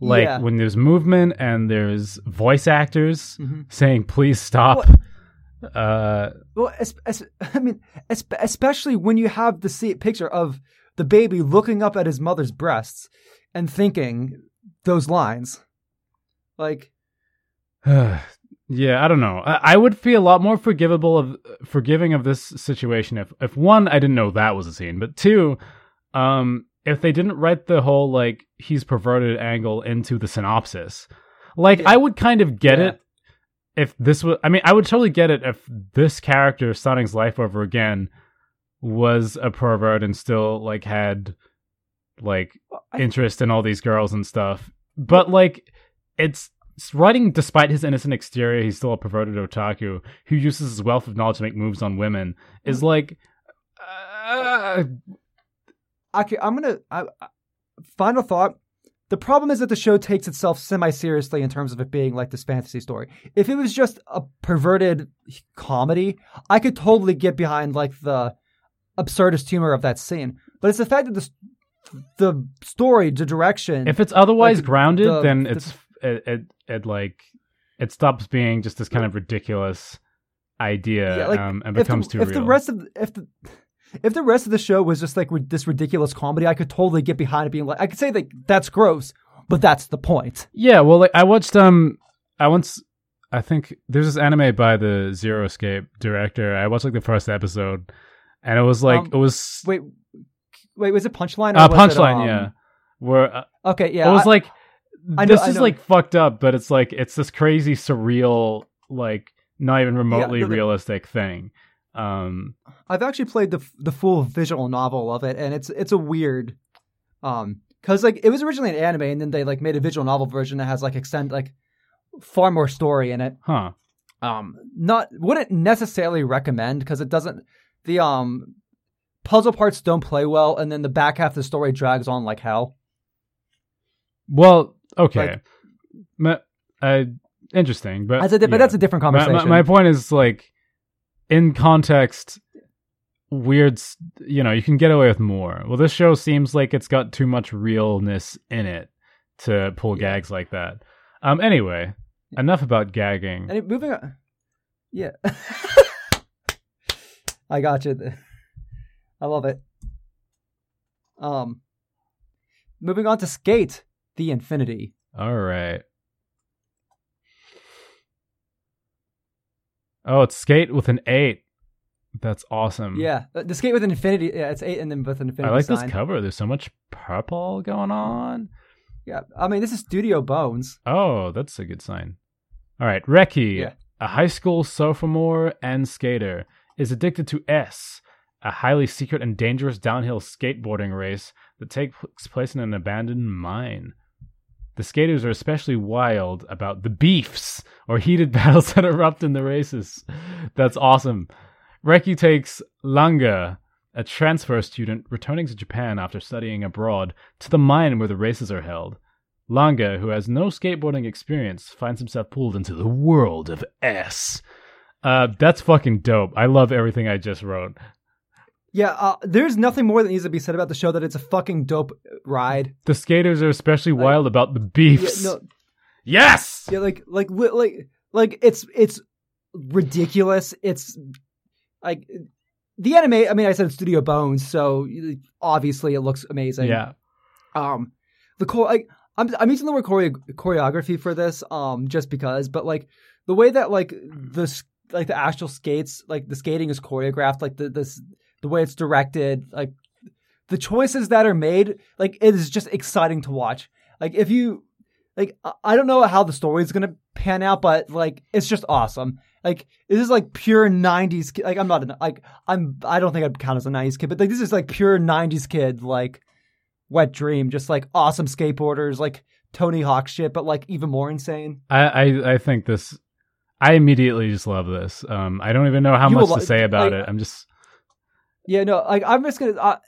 S2: like
S1: Yeah.
S2: when there's movement and there's voice actors
S1: Mhm.
S2: saying please stop. Uh
S1: Well, es- es- <laughs> I mean, es- especially when you have the see- picture of the baby looking up at his mother's breasts and thinking those lines, like, <sighs> <sighs>
S2: yeah, I don't know. I, I would feel a lot more forgivable of forgiving of this situation if if one I didn't know that was a scene, but two, um, if they didn't write the whole like he's perverted angle into the synopsis, like
S1: Yeah.
S2: I would kind of get
S1: Yeah.
S2: it if this was. I mean, I would totally get it if this character his life over again was a pervert and still like had like interest in all these girls and stuff. But like it's writing despite his innocent exterior, he's still a perverted otaku who uses his wealth of knowledge to make moves on women. Is like uh,
S1: okay, I'm gonna. I, I- final thought. The problem is that the show takes itself semi seriously in terms of it being like this fantasy story. If it was just a perverted comedy, I could totally get behind like the absurdist humor of that scene. But it's the fact that the the story, the direction,
S2: if it's otherwise
S1: Like,
S2: grounded,
S1: the-
S2: then
S1: the-
S2: it's it, it it like it stops being just this kind of ridiculous idea
S1: Yeah, like,
S2: um, and becomes
S1: the,
S2: too
S1: if
S2: real.
S1: the rest of if the if the rest of the show was just like this ridiculous comedy, I could totally get behind it being like I could say like that's gross, but that's the point.
S2: Yeah, well, like I watched um, I once I think there's this anime by the Zero Escape director. I watched like the first episode, and it was like
S1: Um,
S2: it was
S1: Wait, wait, was it Punchline? or
S2: uh,
S1: was it,
S2: punchline,
S1: um,
S2: yeah, where uh,
S1: Okay, yeah.
S2: it was
S1: I-
S2: like
S1: I know-
S2: this is like fucked up, but it's like it's this crazy surreal, like not even remotely
S1: the- the-
S2: realistic thing. Um,
S1: I've actually played the the full visual novel of it, and it's it's a weird, um, because like it was originally an anime, and then they like made a visual novel version that has like extend like far more story in it.
S2: huh?
S1: um not wouldn't necessarily recommend because it doesn't the um puzzle parts don't play well and then the back half of the story drags on like hell
S2: Well, okay, Ma- uh, interesting, but
S1: that's a, di- but that's a different
S2: My-
S1: conversation
S2: My, my point is like, in context, weird. You know, you can get away with more. Well, this show seems like it's got too much realness in it to pull
S1: Yeah.
S2: gags like that. Um. Anyway, enough about gagging.
S1: and moving on yeah <laughs> I got you. I love it. Um, moving on to Skate the Infinity.
S2: All right. Oh, it's skate with an eight. That's awesome.
S1: Yeah, the Skate with an Infinity. Yeah, it's eight and then with an Infinity.
S2: I like
S1: sign.
S2: this cover. There's so much purple going on.
S1: Yeah, I mean this is Studio Bones.
S2: Oh, that's a good sign. All right, Reki,
S1: Yeah.
S2: a high school sophomore and skater, is addicted to S, a highly secret and dangerous downhill skateboarding race that takes place in an abandoned mine. The skaters are especially wild about the beefs or heated <laughs> battles that erupt in the races. That's awesome. Reki takes Langa, a transfer student returning to Japan after studying abroad, to the mine where the races are held. Langa, who has no skateboarding experience, finds himself pulled into the world of S. Uh, that's fucking dope. I love everything I just wrote.
S1: Yeah, uh, there's nothing more that needs to be said about the show that it's a fucking dope ride.
S2: The skaters are especially wild about the beefs.
S1: Yeah, no,
S2: Yes!
S1: yeah, like like like like it's it's ridiculous. It's like the anime. I mean, I said Studio Bones, so obviously it looks amazing.
S2: Yeah.
S1: Um, the core. Like, I'm I'm using the word choreo- choreography for this, um, just because. But like the way that like the like the actual skates, like the skating is choreographed, like the this the way it's directed, like the choices that are made, like it is just exciting to watch. Like if you like I- don't know how the story is gonna pan out, but like it's just awesome. Like this is like pure '90s. ki- Like I'm not an, like I'm I don't think I'd count as a '90s kid, but like this is like pure '90s kid. Like wet dream, just like awesome skateboarders, like Tony Hawk shit, but like even more insane.
S2: I, I, I think this. I immediately just love this. Um, I don't even know how
S1: You
S2: much
S1: will
S2: to say about
S1: like-
S2: it. I'm just.
S1: Yeah, no, like I'm just gonna. Uh,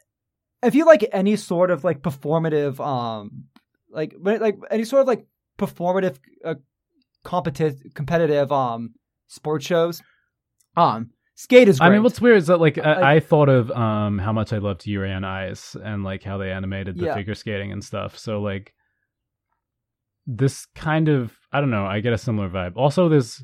S1: if you like any sort of like performative, um, like when- like any sort of like performative, uh, competitive, competitive, um, sports shows, um, skate is. Great.
S2: I mean, what's weird is that like I, I thought of um how much I loved Yuri on Ice and like how they animated the
S1: Yeah.
S2: figure skating and stuff. So like this kind of I don't know. I get a similar vibe. Also, there's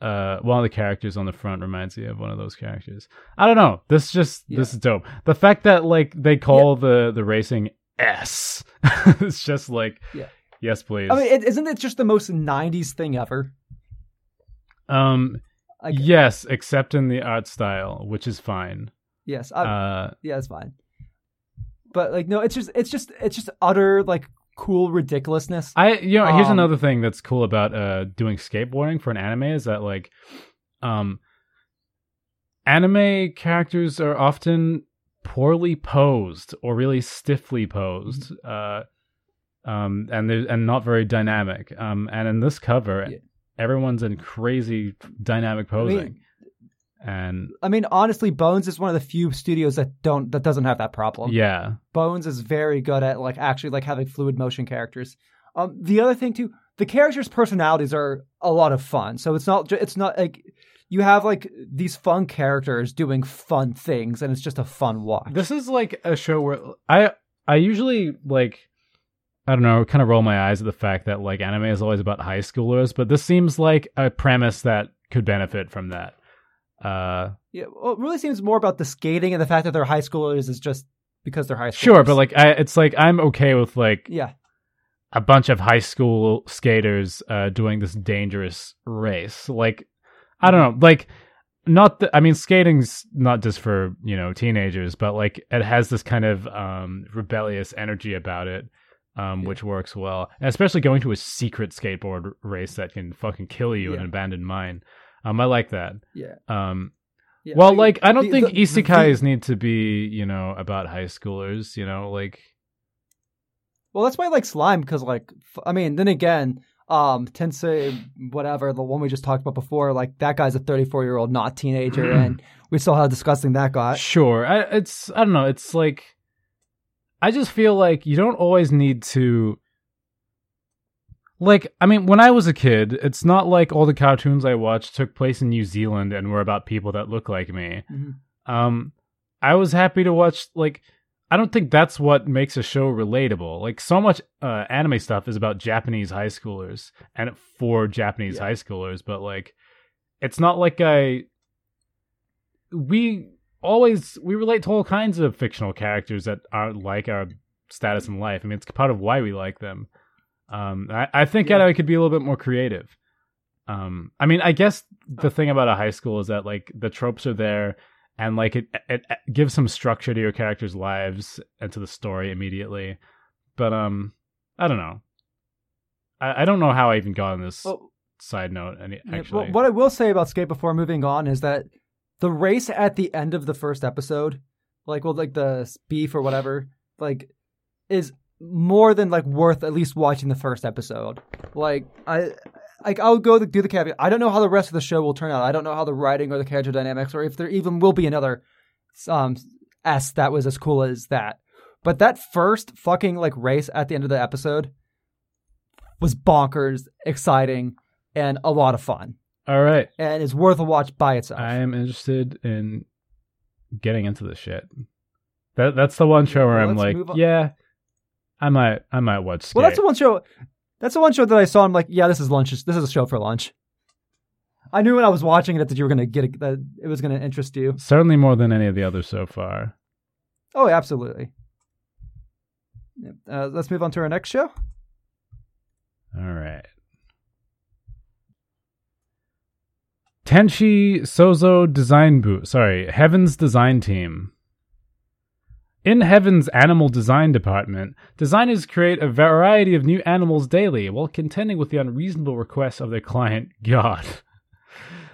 S2: uh one of the characters on the front reminds me of one of those characters. I don't know. This just this is dope. The fact that like they call the the racing S, <laughs> it's just like
S1: Yeah.
S2: yes please.
S1: I mean, it, isn't it just the most '90s thing ever?
S2: um
S1: Like,
S2: yes, except in the art style, which is fine.
S1: yes, I,
S2: Uh
S1: yeah, it's fine. But like, no, it's just, it's just, it's just utter like cool ridiculousness.
S2: I you know here's
S1: Um,
S2: another thing that's cool about uh doing skateboarding for an anime is that like um anime characters are often poorly posed or really stiffly posed uh um and they and not very dynamic um and in this cover
S1: Yeah.
S2: everyone's in crazy dynamic
S1: I
S2: posing
S1: mean,
S2: and
S1: I mean, honestly, Bones is one of the few studios that don't that doesn't have that problem.
S2: yeah
S1: Bones is very good at like actually like having fluid motion characters. Um, the other thing too, the characters' personalities are a lot of fun. So it's not it's not like you have like these fun characters doing fun things, and it's just a fun watch.
S2: This is like a show where I I usually like I don't know, kind of roll my eyes at the fact that like anime is always about high schoolers, but this seems like a premise that could benefit from that. Uh
S1: yeah, well, it really seems more about the skating and the fact that they're high schoolers is just because they're high schoolers.
S2: sure, but like I it's like I'm okay with like
S1: yeah,
S2: a bunch of high school skaters uh doing this dangerous race. Like I don't know, like not the, I mean skating's not just for, you know, teenagers, but like it has this kind of um rebellious energy about it. Um,
S1: Yeah.
S2: which works well, and especially going to a secret skateboard race that can fucking kill you in
S1: Yeah.
S2: an abandoned mine. Um, I like that.
S1: yeah.
S2: Um,
S1: yeah.
S2: well,
S1: mean,
S2: like I don't
S1: the-
S2: think
S1: the- the-
S2: isekais need to be, you know, about high schoolers. You know, like
S1: Well, that's why I like slime because, like, f- I mean, then again, um, Tensei, whatever, the one we just talked about before, like that guy's a 34 year old, not teenager, <clears throat> and we saw how disgusting that got.
S2: Sure. I, it's I don't know. It's like I just feel like you don't always need to like I mean when I was a kid, it's not like all the cartoons I watched took place in New Zealand and were about people that look like me.
S1: Mhm.
S2: Um I was happy to watch like I don't think that's what makes a show relatable. Like so much uh, anime stuff is about Japanese high schoolers and for Japanese
S1: Yeah.
S2: high schoolers, but like it's not like I we always we relate to all kinds of fictional characters that aren't like our status in life. I mean, it's part of why we like them. Um, I, I think
S1: Yeah.
S2: I could be a little bit more creative. Um, I mean, I guess the thing about a high school is that like the tropes are there, and like it, it, it gives some structure to your characters' lives and to the story immediately. But um, I don't know. I, I don't know how I even got on this
S1: Well,
S2: side note. Any actually,
S1: well, what I will say about Skate before moving on is that the race at the end of the first episode, like well, like the beef or whatever, like is more than like worth at least watching the first episode. Like I. Like I'll go to do the caveat. I don't know how the rest of the show will turn out. I don't know how the writing or the character dynamics, or if there even will be another um S that was as cool as that. But that first fucking like race at the end of the episode was bonkers, exciting, and a lot of fun
S2: all right.
S1: and it's worth a watch by itself.
S2: I am interested in getting into this shit. That that's the one show where
S1: Well,
S2: I'm like, yeah, I might I might watch. Skate.
S1: well, that's the one show. That's the one show that I saw. I'm like, yeah, this is lunch. This is a show for lunch. I knew when I was watching it that you were gonna get it, that it was gonna interest you.
S2: certainly more than any of the others so far.
S1: Oh, absolutely. Uh, let's move on to our next show.
S2: All right. Tenchi Sozo Design Bu. Sorry, Heaven's Design Team. In Heaven's animal design department, designers create a variety of new animals daily while contending with the unreasonable requests of their client, God. <laughs>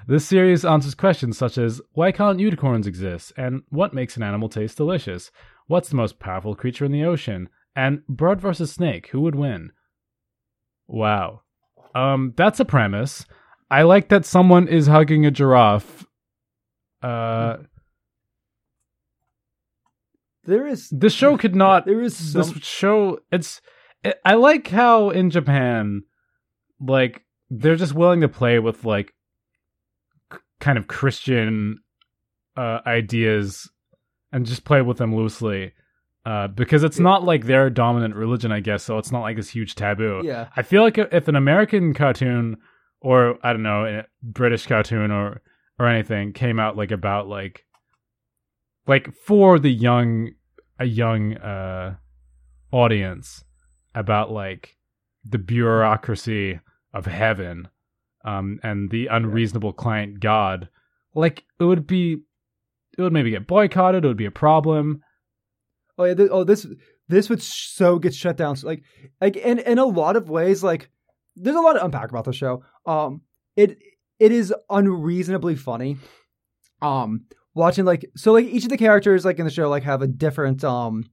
S2: This series answers questions such as why can't unicorns exist? And what makes an animal taste delicious? What's the most powerful creature in the ocean? And bird versus snake, who would win? Wow. Um, that's a premise. I like that someone is hugging a giraffe. Uh,
S1: There is
S2: this show could not.
S1: there is some,
S2: This show, it's. It, I like how in Japan, like they're just willing to play with like k- kind of Christian uh, ideas and just play with them loosely. Uh, because it's not like their dominant religion, I guess. So it's not like this huge taboo.
S1: yeah.
S2: I feel like if an American cartoon or I don't know, a British cartoon or or anything came out like about like like for the young a young uh audience about like the bureaucracy of heaven um and the unreasonable client god like it would be it would maybe get boycotted it would be a problem
S1: Oh yeah. Th- oh, this this would so get shut down. So, like, like in in a lot of ways, like there's a lot to unpack about the show. Um, it it is unreasonably funny. Um, watching like so like each of the characters like in the show like have a different um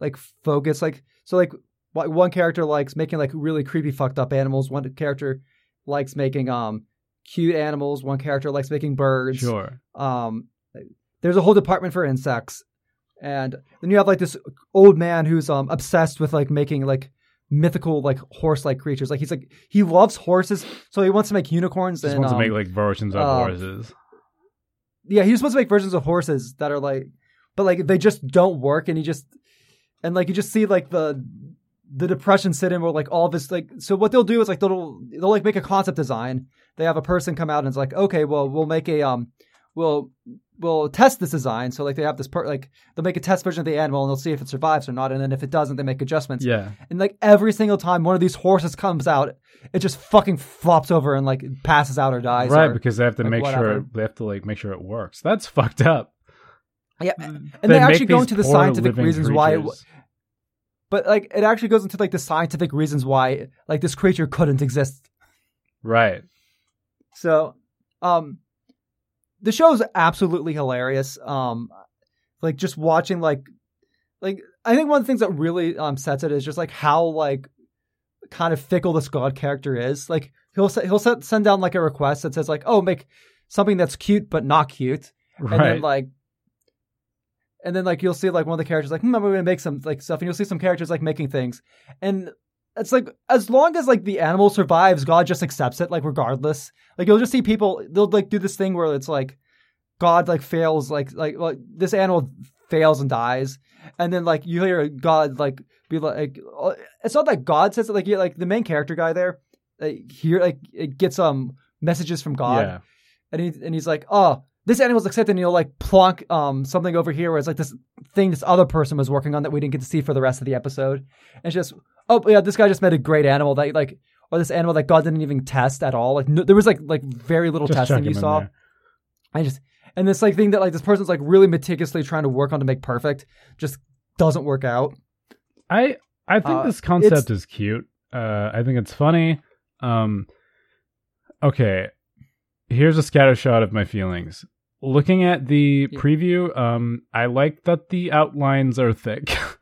S1: like focus. Like so like one character likes making like really creepy fucked up animals. One character likes making um cute animals. One character likes making birds.
S2: sure
S1: Um, there's a whole department for insects, and then you have like this old man who's um obsessed with like making like mythical like horse-like creatures. Like he's like he loves horses, so he wants to make unicorns.
S2: just
S1: and,
S2: wants to
S1: um,
S2: make like versions of
S1: uh,
S2: horses
S1: yeah, he was supposed to make versions of horses that are like, but like they just don't work, and he just and like you just see like the the depression sit in where like all this like so what they'll do is like they'll they'll like make a concept design. They have a person come out and it's like okay, well we'll make a um we'll we'll test this design. So like they have this part like they'll make a test version of the animal and they'll see if it survives or not, and then if it doesn't, they make adjustments.
S2: yeah
S1: And like every single time one of these horses comes out, it just fucking flops over and like passes out or dies.
S2: right
S1: or-
S2: because they have to
S1: like,
S2: make sure they have to like make sure it works that's fucked up
S1: yeah, and
S2: They
S1: they, actually go into the scientific
S2: living
S1: reasons why. It,
S2: creatures.
S1: but like it actually goes into like the scientific reasons why like this creature couldn't exist.
S2: right
S1: So, um, the show is absolutely hilarious. Um, like just watching like, like I think one of the things that really um sets it is just like how like kind of fickle this god character is. Like he'll he'll send down like a request that says like, oh, make something that's cute but not cute, and
S2: right
S1: then like. And then like you'll see like one of the characters like hmm, I'm gonna make some like stuff, and you'll see some characters like making things, and it's like as long as like the animal survives, God just accepts it like regardless. Like you'll just see people they'll like do this thing where it's like God like fails like like like this animal fails and dies, and then like you hear God like be like uh, it's not that God says it like you like the main character guy there like here like it gets um messages from God
S2: yeah
S1: and he and he's like, oh, this animal's accepted, and he'll like plonk um something over here where it's like this thing this other person was working on that we didn't get to see for the rest of the episode. And it's just oh yeah, this guy just made a great animal that like or this animal that God didn't even test at all. Like no, there was like like very little
S2: Just
S1: testing you saw. I just and this like thing that like this person's like really meticulously trying to work on to make perfect just doesn't work out.
S2: I I think
S1: Uh,
S2: this concept is cute. Uh, I think it's funny. Um, okay, here's a scatter shot of my feelings. Looking at the
S1: Yeah.
S2: preview, um, I like that the outlines are thick. <laughs>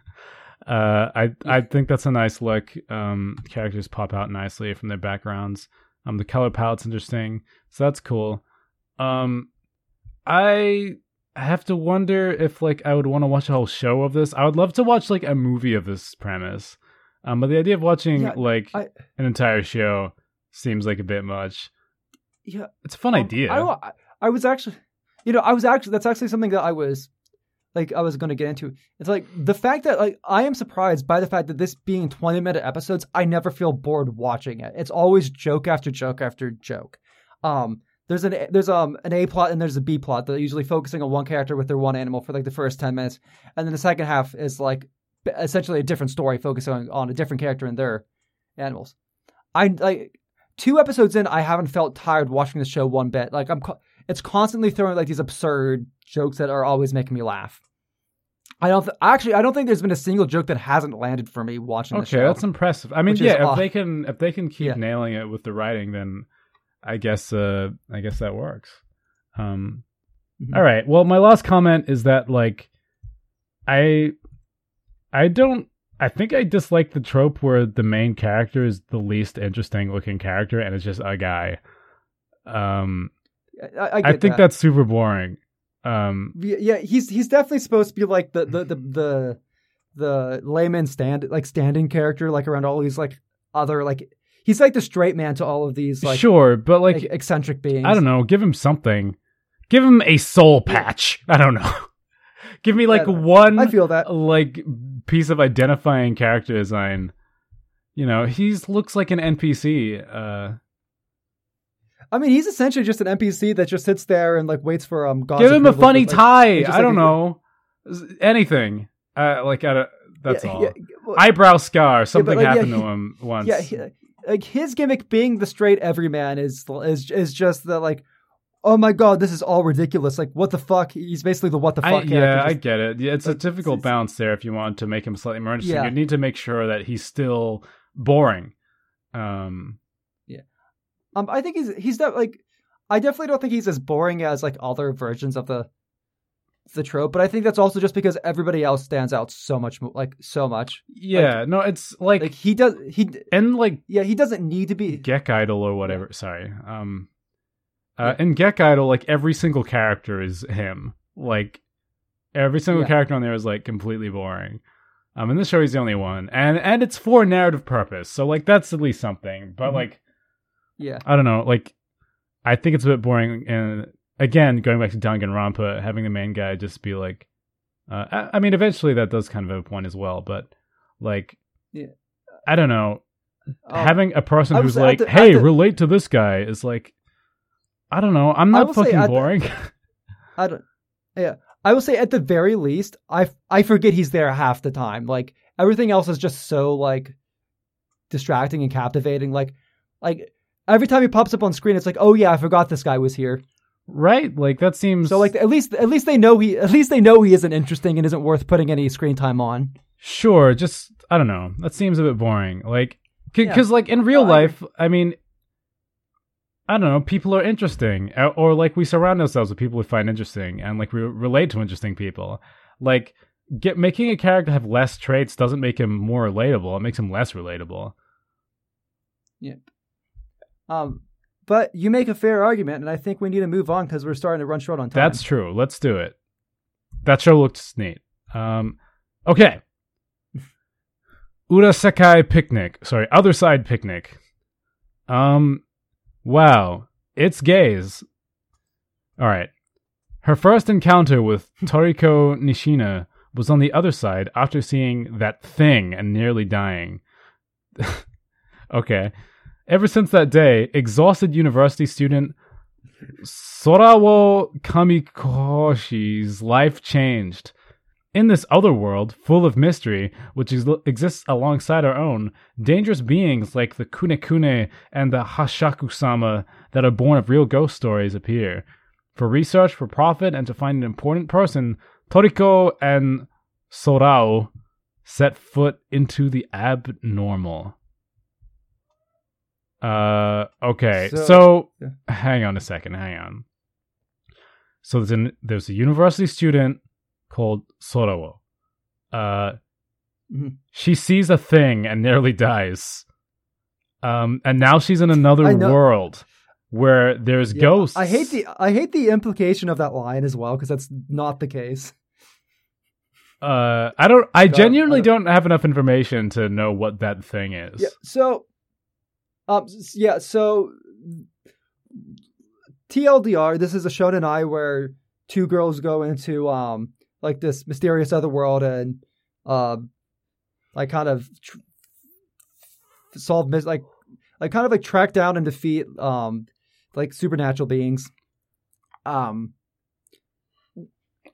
S2: uh, I I think that's a nice look. Um, characters pop out nicely from their backgrounds. Um, the color palette's interesting, so that's cool. Um, I have to wonder if like I would want to watch a whole show of this. I would love to watch like a movie of this premise. Um, but the idea of watching
S1: Yeah,
S2: like
S1: I-
S2: an entire show seems like a bit much.
S1: Yeah,
S2: It's a fun
S1: Um,
S2: idea.
S1: I, I I was actually, you know, I was actually that's actually something that I was like I was going to get into. It's like the fact that like I am surprised by the fact that this being 20 minute episodes, I never feel bored watching it. It's always joke after joke after joke. Um there's an there's um an A plot and there's a B plot. They're usually focusing on one character with their one animal for like the first 10 minutes, and then the second half is like essentially a different story focusing on, on a different character and their animals. I like two episodes in, I haven't felt tired watching the show one bit. Like I'm, it's constantly throwing like these absurd jokes that are always making me laugh. I don't th- actually. I don't think there's been a single joke that hasn't landed for me watching the
S2: okay,
S1: show.
S2: that's impressive. I mean, yeah, if
S1: off-
S2: they can if they can keep
S1: Yeah.
S2: nailing it with the writing, then I guess uh I guess that works. Um
S1: Mhm.
S2: all right. Well, my last comment is that like I I don't I think I dislike the trope where the main character is the least interesting looking character and it's just a guy. Um
S1: I, I,
S2: I, think
S1: that.
S2: that's super boring. Um
S1: Yeah, he's he's definitely supposed to be like the the the <laughs> the, the layman stand like standing character like around all these like other like he's like the straight man to all of these like,
S2: sure, but like
S1: eccentric beings.
S2: I don't know. Give him something. Give him a soul patch. <laughs> I don't know. <laughs> Give me like
S1: Yeah,
S2: one
S1: I feel that.
S2: like piece of identifying character design. You know, he's looks like an NPC. Uh,
S1: I mean, he's essentially just an NPC that just sits there and like waits for um. God's
S2: give him a funny
S1: but, like,
S2: tie.
S1: just
S2: I
S1: like
S2: don't
S1: a-
S2: know. Anything. Uh, like I don't, that's
S1: yeah,
S2: all.
S1: Yeah, well,
S2: Eyebrow scar. Something
S1: like,
S2: happened
S1: he-
S2: to him once.
S1: yeah, he- like his gimmick being the straight everyman is is is just the like, oh my god, this is all ridiculous. Like, what the fuck? He's basically the what the fuck
S2: I, yeah, I get it. Yeah, it's a difficult
S1: it's-
S2: balance there. If you want to make him slightly more interesting,
S1: Yeah.
S2: you need to make sure that he's still boring. Um,
S1: um, I think he's he's not like, I definitely don't think he's as boring as like other versions of the the trope, but I think that's also just because everybody else stands out so much, mo- like so much.
S2: yeah, no, it's like,
S1: Like he does, he
S2: and like
S1: yeah, he doesn't need to be.
S2: Gekidol or whatever. Sorry. Um, uh, in Gekidol, like every single character is him. Like every single
S1: Yeah.
S2: character on there is like completely boring. Um, in this show, he's the only one, and and it's for narrative purpose. So like that's at least something. But
S1: Mhm.
S2: like
S1: Yeah,
S2: I don't know. Like I think it's a bit boring. And again, going back to Danganronpa, having the main guy just be like, uh, I, I mean, eventually that does kind of have a point as well. But like,
S1: Yeah.
S2: I don't know
S1: Um,
S2: having a person who's like,
S1: the-
S2: "Hey,
S1: the-
S2: relate to this guy," is like, I don't know. I'm not fucking
S1: the-
S2: boring. <laughs>
S1: I don't. Yeah, I will say at the very least, I I forget he's there half the time. Like everything else is just so like distracting and captivating. Like like every time he pops up on screen, it's like, oh yeah, I forgot this guy was here.
S2: right? Like that seems
S1: So like at least at least they know he at least they know he isn't interesting and isn't worth putting any screen time on.
S2: sure. Just I don't know. That seems a bit boring. Like
S1: Yeah.
S2: because like in real
S1: I
S2: life, I mean. I don't know. People are interesting, or, like we surround ourselves with people we find interesting, and like we relate to interesting people. Like get making a character have less traits doesn't make him more relatable. It makes him less relatable.
S1: Um, but you make a fair argument, and I think we need to move on because we're starting to run short on time.
S2: That's true. Let's do it. That show looks neat. Um, okay. Urasekai Picnic. Sorry, Other Side Picnic. Um, wow. It's gays. All right. Her first encounter with Toriko Nishina was on the other side after seeing that thing and nearly dying. <laughs> okay. Ever since that day, exhausted university student Sorawo Kamikoshi's life changed. In this other world, full of mystery, which ex- exists alongside our own, dangerous beings like the Kunekune and the Hasshaku-sama that are born of real ghost stories appear. For research, for profit, and to find an important person, Toriko and Sorawo set foot into the abnormal. Uh, okay. So,
S1: So- yeah.
S2: hang on a second. Hang on. So there's an there's a university student called Sorawo. Uh,
S1: Mhm.
S2: she sees a thing and nearly dies. Um, and now she's in another world where there's
S1: Yeah,
S2: ghosts.
S1: I hate the I hate the implication of that line as well because that's not the case.
S2: Uh, I don't. I
S1: God,
S2: genuinely
S1: I
S2: don't have enough information to know what that thing is.
S1: Yeah. So, um, yeah. So, TLDR. This is a shonen I where two girls go into um like this mysterious other world and um like kind of tr- solve mis- like like kind of like track down and defeat um like supernatural beings. Um,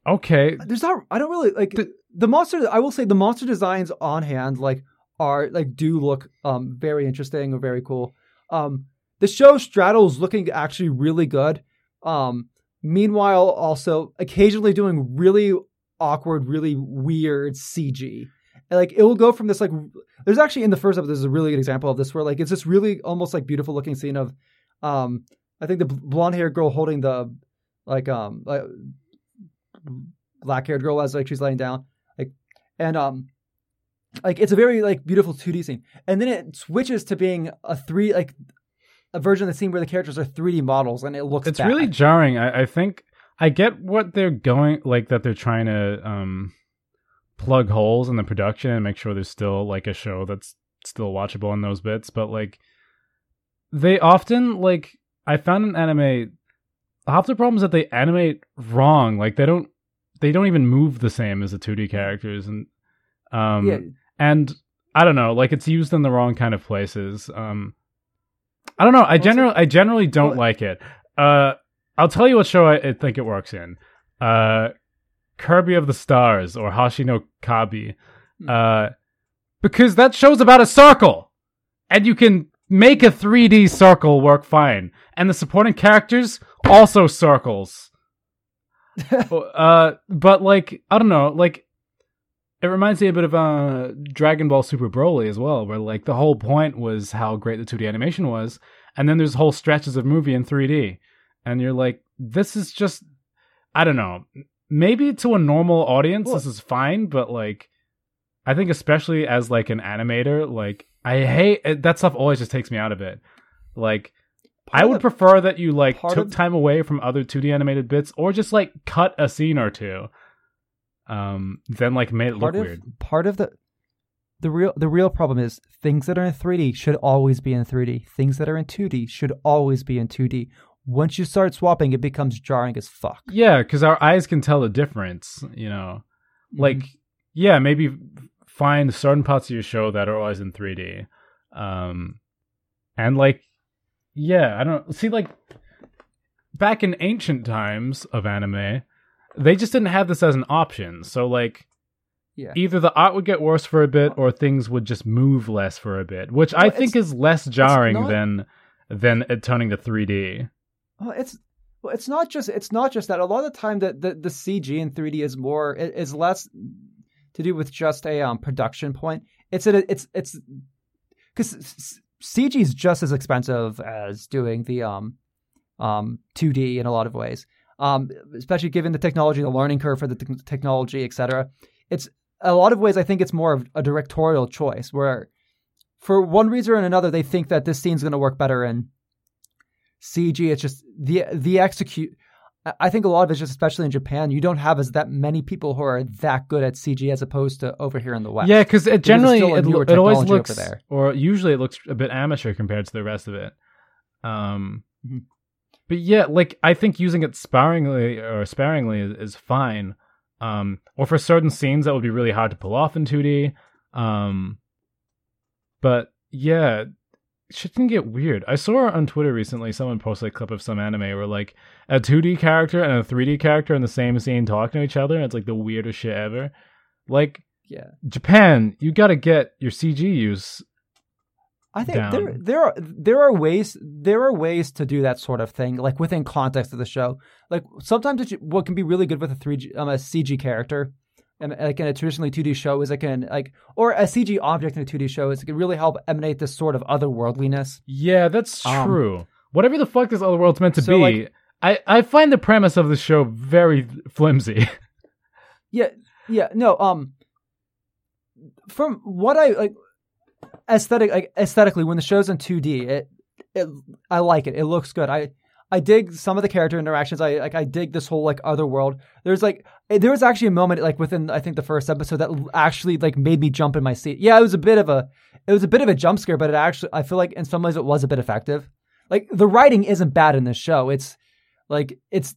S2: Okay.
S1: there's not i don't really like the, the monster i will say the monster designs on hand like are like do look um very interesting or very cool. Um the show straddles looking actually really good. Um meanwhile also occasionally doing really awkward really weird cg and, like it will go from this like there's actually in the first episode there's a really good example of this where like it's this really almost like beautiful looking scene of um i think the blonde haired girl holding the like um like black haired girl as like she's laying down. Like and um like it's a very like beautiful 2d scene and then it switches to being a three like a version of the scene where the characters are 3d models and it looks
S2: It's
S1: bad.
S2: really jarring. I, I think I get what they're going like that they're trying to um plug holes in the production and make sure there's still like a show that's still watchable in those bits, but like they often like I found in anime half the problem is that they animate wrong. Like they don't they don't even move the same as the 2D characters and um
S1: yeah
S2: and I don't know, like it's used in the wrong kind of places. Um, I don't know. I generally, I generally don't
S1: Well-
S2: like it. Uh, I'll tell you what show I, I think it works in. Uh, Kirby of the Stars or Hashino Kabi,
S1: Hmm.
S2: uh, because that show's about a circle, and you can make a 3D circle work fine, and the supporting characters also circles. <laughs> uh, but like I don't know, like it reminds me a bit of uh Dragon Ball Super Broly as well, where like the whole point was how great the 2D animation was, and then there's whole stretches of movie in 3D, and you're like, this is just, I don't know, maybe to a normal audience
S1: Well-
S2: this is fine, but like, I think especially as like an animator, like I hate that stuff. Always just takes me out of it. Like I would
S1: of-
S2: prefer that you like took time away from other 2D animated bits, or just like cut a scene or two, um, then like made it look
S1: part of
S2: weird.
S1: part of the the real the real problem is things that are in 3D should always be in 3D. Things that are in 2D should always be in 2D. Once you start swapping, it becomes jarring as fuck.
S2: Yeah, because our eyes can tell the difference. You know, like
S1: Mm-hmm.
S2: yeah, maybe find certain parts of your show that are always in 3D, um, and like yeah, I don't see like back in ancient times of anime, they just didn't have this as an option. So like
S1: yeah.
S2: either the art would get worse for a bit or things would just move less for a bit, which I think is less jarring
S1: not-
S2: than than it turning to 3D.
S1: Well, it's well, it's not just it's not just that. A lot of the time, the the, the CG in 3D is more it- is less to do with just a um production point. It's a, it's it's because CG is just as expensive as doing the um um 2D in a lot of ways. Um, especially given the technology, the learning curve for the te- technology, etc. It's a lot of ways. I think it's more of a directorial choice where, for one reason or another, they think that this scene's going to work better in CG. It's just the the execute. I- think a lot of it's just, especially in Japan, you don't have as that many people who are that good at CG as opposed to over here in the West.
S2: Yeah, because it generally it, it always looks,
S1: there.
S2: or usually it looks a bit amateur compared to the rest of it. Um,
S1: Mhm.
S2: But yeah, like I think using it sparingly or sparingly is, is fine. Um, or for certain scenes that would be really hard to pull off in 2D. Um, but yeah, shit can get weird. I saw on Twitter recently someone posted a clip of some anime where like a 2D character and a 3D character in the same scene talking to each other, and it's like the weirdest shit ever. Like
S1: Yeah.
S2: Japan, you got to get your CG use.
S1: I think
S2: down.
S1: there there are there are ways there are ways to do that sort of thing like within context of the show. Like sometimes what can be really good with a three um, a CG character, and like in a traditionally two D show is it can like or a CG object in a two D show is it can really help emanate this sort of otherworldliness.
S2: Yeah, that's
S1: Um,
S2: true. Whatever the fuck this other world's meant to
S1: So,
S2: be,
S1: like-
S2: I I find the premise of the show very flimsy. <laughs>
S1: Yeah, yeah, no. Um, from what I like, aesthetic, like aesthetically, when the show's in two D, it, it, I like it. It looks good. I, I dig some of the character interactions. I like, I dig this whole like other world. There's like, eh, there was actually a moment like within I think the first episode that actually like made me jump in my seat. Yeah, it was a bit of a, it was a bit of a jump scare, but it actually, I feel like in some ways it was a bit effective. Like the writing isn't bad in this show. It's like it's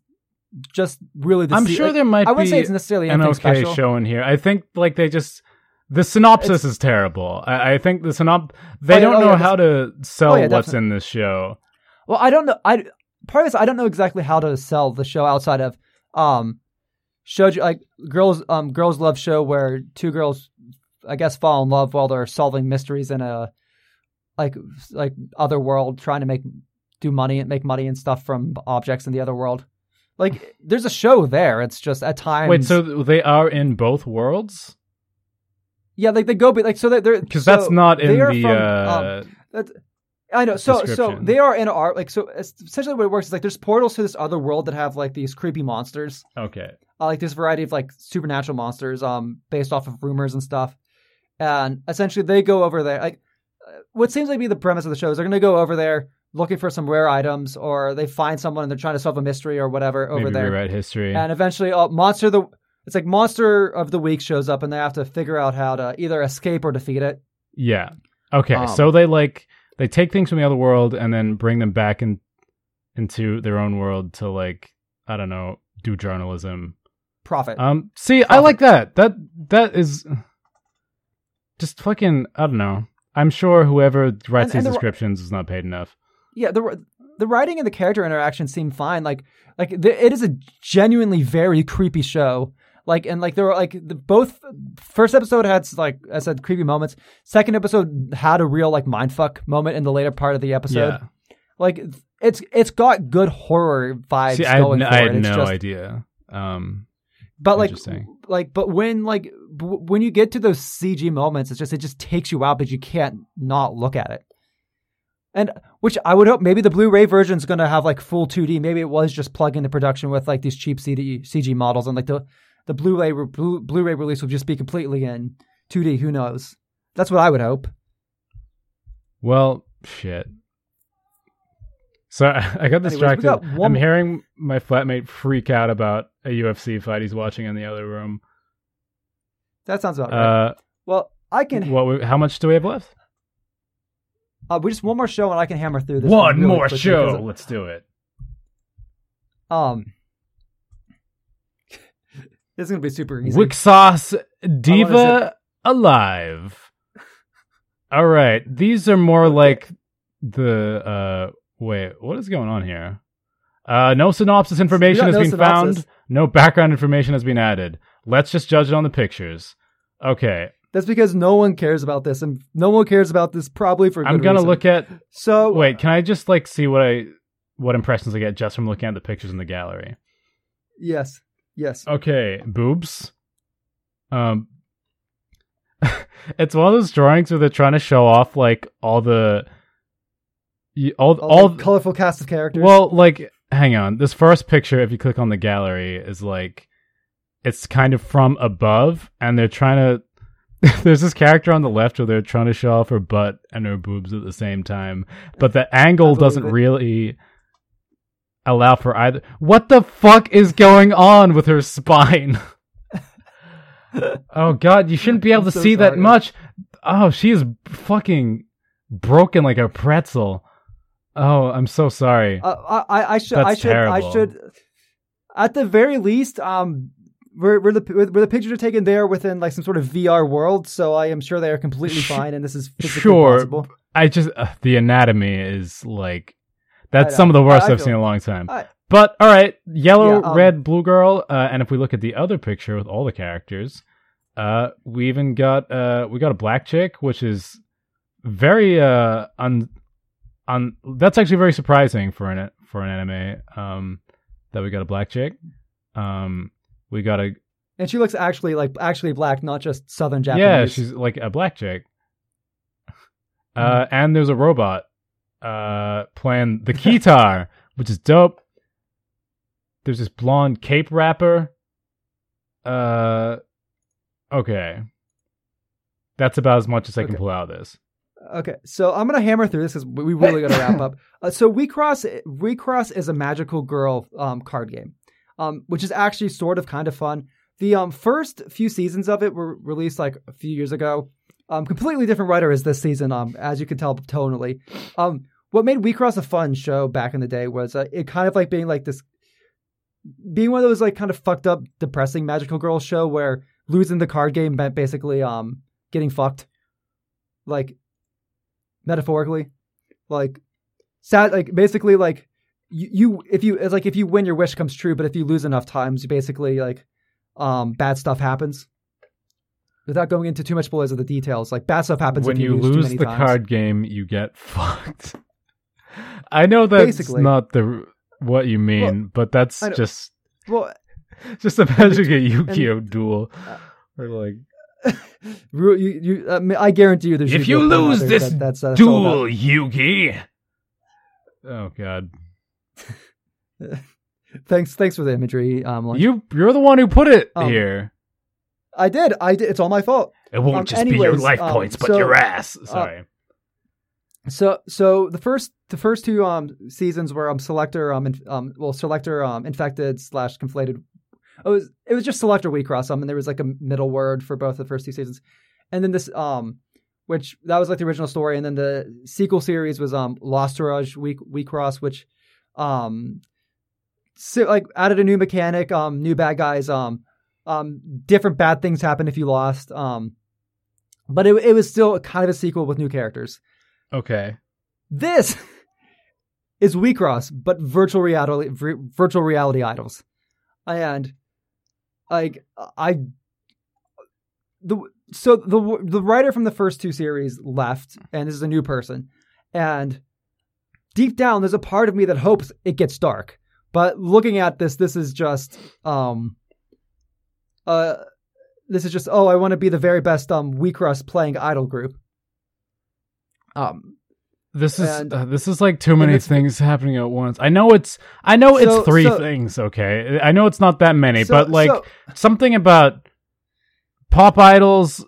S1: just really. The
S2: I'm
S1: se-
S2: sure
S1: like,
S2: there might
S1: I wouldn't
S2: be
S1: say it's necessarily
S2: an okay
S1: special.
S2: show in here. I think like they just the synopsis is terrible. I, I think the synop they
S1: Oh,
S2: don't
S1: oh,
S2: know
S1: yeah,
S2: how to sell
S1: Oh, yeah,
S2: what's
S1: definitely.
S2: in this show.
S1: Well, I don't know. I part of this I don't know exactly how to sell the show outside of um showed you like girls um girls love show where two girls I guess fall in love while they're solving mysteries in a like like other world trying to make do money and make money and stuff from objects in the other world. Like there's a show there. It's just at times
S2: Wait, so they are in both worlds?
S1: Yeah, like they go but like so they- they're
S2: Because
S1: so
S2: that's not in the.
S1: from,
S2: uh,
S1: um, That's, I know. So so they are in art. Like so, essentially, what it works is like there's portals to this other world that have like these creepy monsters,
S2: okay.
S1: uh, like this variety of like supernatural monsters, um, based off of rumors and stuff. And essentially, they go over there. Like, uh, what seems to be the premise of the show is they're going to go over there looking for some rare items, or they find someone and they're trying to solve a mystery or whatever over
S2: Maybe
S1: there.
S2: rewrite history.
S1: And eventually, uh, monster the it's like monster of the week shows up, and they have to figure out how to either escape or defeat it.
S2: yeah. Okay.
S1: Um,
S2: so they like they take things from the other world and then bring them back in into their own world to like I don't know do journalism.
S1: Profit.
S2: Um. See, I like that. That that is just fucking. I don't know. I'm sure whoever writes
S1: And- and
S2: these
S1: the-
S2: descriptions is not paid enough.
S1: yeah the the writing and the character interaction seem fine like like the, it is a genuinely very creepy show like and like there were like the both first episode had like i said creepy moments second episode had a real like mindfuck moment in the later part of the episode
S2: yeah.
S1: like it's it's got good horror vibes
S2: See, I had,
S1: going
S2: n-
S1: for
S2: I had no
S1: just-
S2: idea. Um.
S1: but like like but when like b- when you get to those cg moments it's just it just takes you out but you can't not look at it and which i would hope maybe the blu-ray version is going to have like full 2d maybe it was just plug into production with like these cheap CD, cg models and like the the blu-ray re- Blu- blu-ray release will just be completely in 2d who knows that's what i would hope
S2: Well, shit. So <laughs> I got distracted.
S1: got one-
S2: I'm hearing my flatmate freak out about a UFC fight he's watching in the other room.
S1: that sounds about right
S2: Uh,
S1: well i can
S2: what? How much do we have left?
S1: uh, we just one more show and i can hammer through this
S2: One
S1: really
S2: more show. Let's do it.
S1: um this is going to be super easy
S2: WIXOSS Diva Alive. <laughs> All right, these are more like the. uh Wait, what is going on here? Uh No synopsis information has
S1: got
S2: been
S1: no
S2: found. No background information has been added. Let's just judge it on the pictures. Okay,
S1: That's because no one cares about this, and no one cares about this probably for.
S2: I'm gonna
S1: reason.
S2: look at.
S1: So
S2: Wait, can I just like see what I what impressions I get just from looking at the pictures in the gallery?
S1: yes, yes.
S2: Okay, boobs. Um, <laughs> it's one of those drawings where they're trying to show off like all the, all
S1: All,
S2: all.
S1: the colorful cast of characters.
S2: well, like, hang on. This first picture, if you click on the gallery, is like, it's kind of from above, and they're trying to. <laughs> There's this character on the left where they're trying to show off her butt and her boobs at the same time, but the angle doesn't
S1: it.
S2: really allow for either. What the fuck is going on with her spine? <laughs> oh god, you shouldn't be <laughs> able
S1: I'm
S2: to
S1: so
S2: see that much. Oh, she is fucking broken like a pretzel. Oh, I'm so sorry.
S1: uh, I, I, I should, I
S2: That's
S1: should, I
S2: terrible.
S1: should. At the very least, um, where, where the where the pictures are taken there within like some sort of VR world, so I am sure they are completely fine, and this is physically
S2: Sure.
S1: possible.
S2: I just uh, the anatomy is like that's some of the worst
S1: I-
S2: I've seen in a long time.
S1: I-
S2: but all right, yellow,
S1: Yeah, um,
S2: red, blue girl, uh, and if we look at the other picture with all the characters, uh, we even got uh, we got a black chick, which is very uh un, un that's actually very surprising for an for an anime um that we got a black chick. Um, we got a
S1: And she looks actually like actually black, not just Southern Japanese.
S2: yeah, she's like a black chick.
S1: Mm-hmm.
S2: Uh, and there's a robot uh playing the guitar, <laughs> which is dope. There's this blonde cape rapper. Uh, okay. That's about as much as I can pull out of this.
S1: Okay, so I'm gonna hammer through this because we really gotta wrap up. <laughs> Uh, so WIXOSS, We Cross is a magical girl um, card game, um, which is actually sort of kind of fun. The um, first few seasons of it were released like a few years ago. Um, completely different writer is this season, um, as you can tell tonally. What made WIXOSS a fun show back in the day was uh, it kind of like being like this, being one of those like kind of fucked up, depressing magical girl show where losing the card game meant basically um getting fucked, like metaphorically, like sad, like basically like you, you if you it's like if you win your wish comes true, but if you lose enough times, you basically like um bad stuff happens. Without going into too much spoilers of the details, like bad stuff happens
S2: when
S1: you,
S2: you
S1: lose,
S2: lose the
S1: times.
S2: card game, you get <laughs> fucked. I know that's
S1: Basically.
S2: not the what you mean, but that's
S1: I know-
S2: just
S1: Well, <laughs>
S2: just imagine a <laughs> Yu-Gi-Oh duel,
S1: Uh,
S2: or like <laughs>
S1: Ru- you, you, uh, I guarantee you, there's
S2: If
S1: Yu-Gi-Oh
S2: you lose this
S1: that, that's, uh, that's all
S2: duel, Yugi. Oh God,
S1: Thanks, thanks for the imagery. Um, Lunch.
S2: you you're the one who put it
S1: Um,
S2: here.
S1: I did, I did. It's all my fault.
S2: It won't
S1: um,
S2: just be your
S1: anyways,
S2: life
S1: um,
S2: points, but
S1: so,
S2: your ass. Sorry.
S1: So, so the first, the first two um seasons were um selector um, um well selector um infected slash conflated. It was it was just selector WIXOSS um and there was like a middle word for both the first two seasons, and then this um which that was like the original story, and then the sequel series was um Lost Mirage we WIXOSS which um so, like added a new mechanic um new bad guys um um different bad things happen if you lost um but it it was still kind of a sequel with new characters.
S2: Okay.
S1: This is WIXOSS, but virtual reality virtual reality idols, and like I the so the the writer from the first two series left, and this is a new person, and deep down there's a part of me that hopes it gets dark, but looking at this, this is just um uh this is just oh I want to be the very best um WIXOSS playing idol group. Um,
S2: This is
S1: And-
S2: uh, this is like too many things happening at once. I know it's I know
S1: So-
S2: it's three
S1: so-
S2: things. Okay, I know it's not that many,
S1: so-
S2: but like
S1: so-
S2: something about pop idols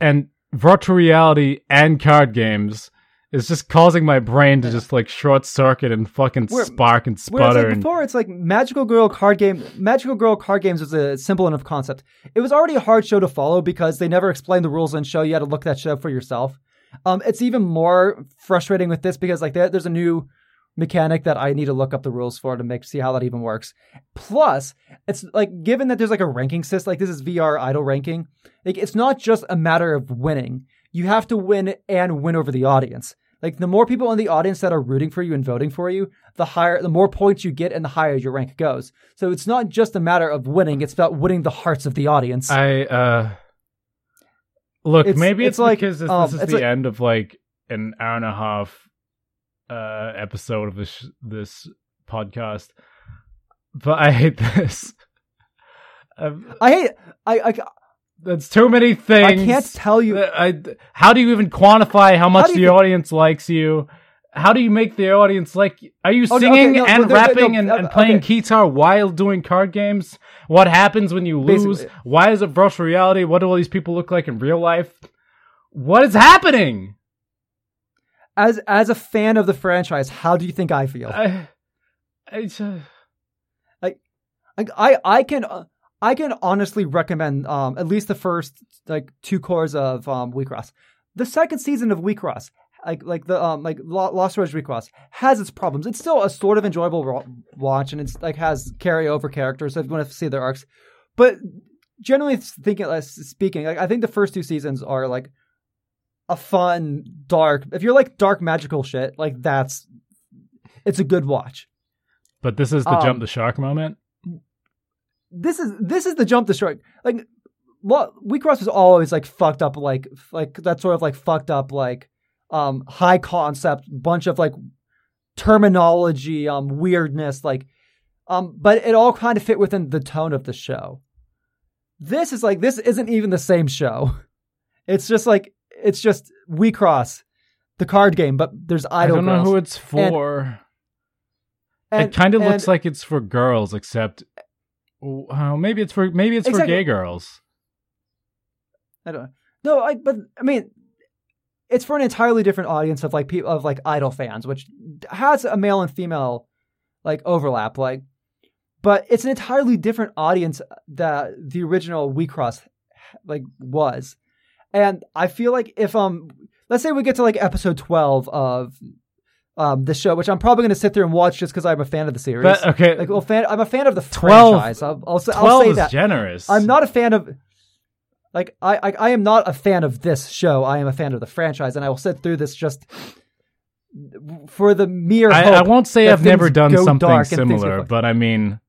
S2: and virtual reality and card games is just causing my brain to just like short circuit and fucking
S1: Where-
S2: spark and sputter
S1: like
S2: and
S1: before, it's like Magical Girl card game. Magical Girl card games was a simple enough concept. It was already a hard show to follow because they never explained the rules in show. You had to look that shit up for yourself. Um, it's even more frustrating with this because like there, there's a new mechanic that I need to look up the rules for to make see how that even works. Plus, it's like given that there's like a ranking system, like this is VR idol ranking. Like it's not just a matter of winning. You have to win and win over the audience. Like the more people in the audience that are rooting for you and voting for you, the higher, the more points you get, and the higher your rank goes. So it's not just a matter of winning; it's about winning the hearts of the audience.
S2: I uh look
S1: It's-
S2: maybe it's,
S1: it's like,
S2: because this,
S1: um,
S2: this is the
S1: like-
S2: end of like an hour and a half uh episode of this this podcast, but I hate <laughs> this. Um,
S1: I hate. I, I
S2: That's too many things.
S1: I can't tell you.
S2: I, how do you even quantify how much
S1: do
S2: the
S1: you
S2: audience likes you? How do you make the audience like? Are you singing
S1: okay, no,
S2: and
S1: no,
S2: rapping
S1: no,
S2: and,
S1: uh,
S2: and playing
S1: okay.
S2: guitar while doing card games? What happens when you lose?
S1: Basically.
S2: Why is it virtual reality? What do all these people look like in real life? What is happening?
S1: As as a fan of the franchise, how do you think I feel?
S2: I, I just,
S1: Like I I can uh, I can honestly recommend um at least the first like two cores of um WIXOSS. The second season of WIXOSS, like like the um like Lost Ridge WIXOSS, has its problems. It's still a sort of enjoyable ro- watch, and it's like has carryover characters. So if you want to see their arcs, but generally thinking, speaking, like I think the first two seasons are like a fun, dark. If you're like dark magical shit, like that's it's a good watch.
S2: But this is the
S1: Um,
S2: jump the shark moment.
S1: This is this is the jump the shark. Like what WIXOSS was always like fucked up, like like that sort of like fucked up, like um high concept, bunch of like terminology, um weirdness, like um. But it all kind of fit within the tone of the show. This is like this isn't even the same show. <laughs> It's just like it's just WIXOSS, the card game, but there's
S2: I don't know
S1: girls.
S2: who it's for.
S1: And-
S2: it kind of looks like it's for girls, except oh, maybe it's for maybe it's
S1: Exactly.
S2: for gay girls.
S1: I don't know. No, I but I mean, it's for an entirely different audience of like people of like idol fans, which has a male and female like overlap, like, but it's an entirely different audience that the original WIXOSS like was, and I feel like if um let's say we get to like episode twelve of um the show, which I'm probably going to sit there and watch just because I'm a fan of the series.
S2: But okay,
S1: like, well, fan, I'm a fan of the
S2: 12
S1: franchise. I'll, I'll, say- I'll say
S2: is
S1: that.
S2: generous.
S1: I'm not a fan of like I, I I am not a fan of this show. I am a fan of the franchise, and I will sit through this just for the mere.
S2: I,
S1: hope
S2: I won't say I've never done something
S1: dark and things go
S2: similar, but I mean,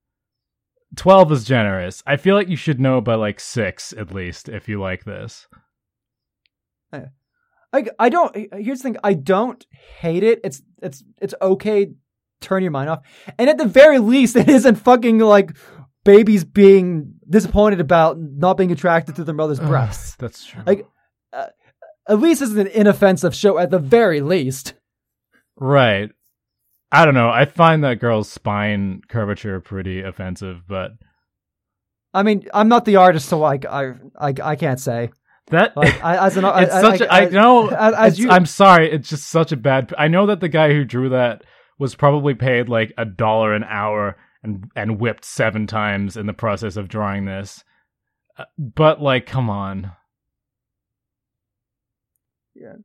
S2: twelve is generous. I feel like you should know by like six at least if you like this.
S1: I I don't. Here's the thing. I don't hate it. It's it's it's okay. Turn your mind off, and at the very least, <laughs> it isn't fucking like babies being disappointed about not being attracted to their mother's breasts.
S2: That's true.
S1: Like, uh, at least it's an inoffensive show. At the very least.
S2: right. I don't know. I find that girl's spine curvature pretty offensive, but
S1: I mean, I'm not the artist, so like I I I can't say.
S2: that
S1: Like I, as an <laughs>
S2: it's
S1: I,
S2: such.
S1: I,
S2: a, I know.
S1: as you,
S2: I'm sorry. It's just such a bad. I know that the guy who drew that was probably paid like a dollar an hour and and whipped seven times in the process of drawing this. Uh, But like, come on.
S1: Yeah,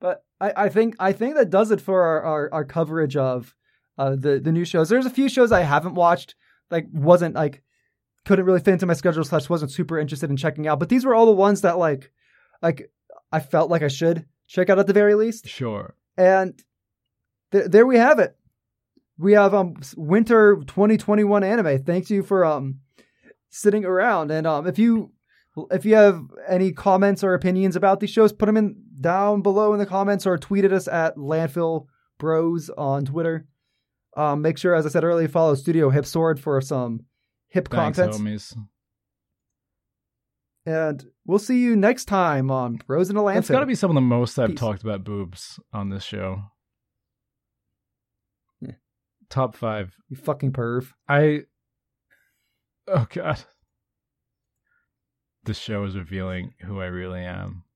S1: but I, I think I think that does it for our, our, our coverage of uh, the the new shows. There's a few shows I haven't watched, like wasn't like couldn't really fit into my schedule slash wasn't super interested in checking out. But these were all the ones that like like I felt like I should check out at the very least.
S2: Sure.
S1: And th- there we have it. We have um winter 2021 anime. Thank you for um sitting around. And um if you if you have any comments or opinions about these shows, put them in down below in the comments or tweet at us at Landfill Bros on Twitter. Um, make sure, as I said earlier, follow Studio Hip Sword for some hip
S2: Thanks,
S1: content.
S2: homies.
S1: And we'll see you next time on Bros in a Landfill.
S2: It's got to be some of the most I've
S1: Peace.
S2: talked about boobs on this show. Top five.
S1: you fucking perv.
S2: I. Oh god. This show is revealing who I really am.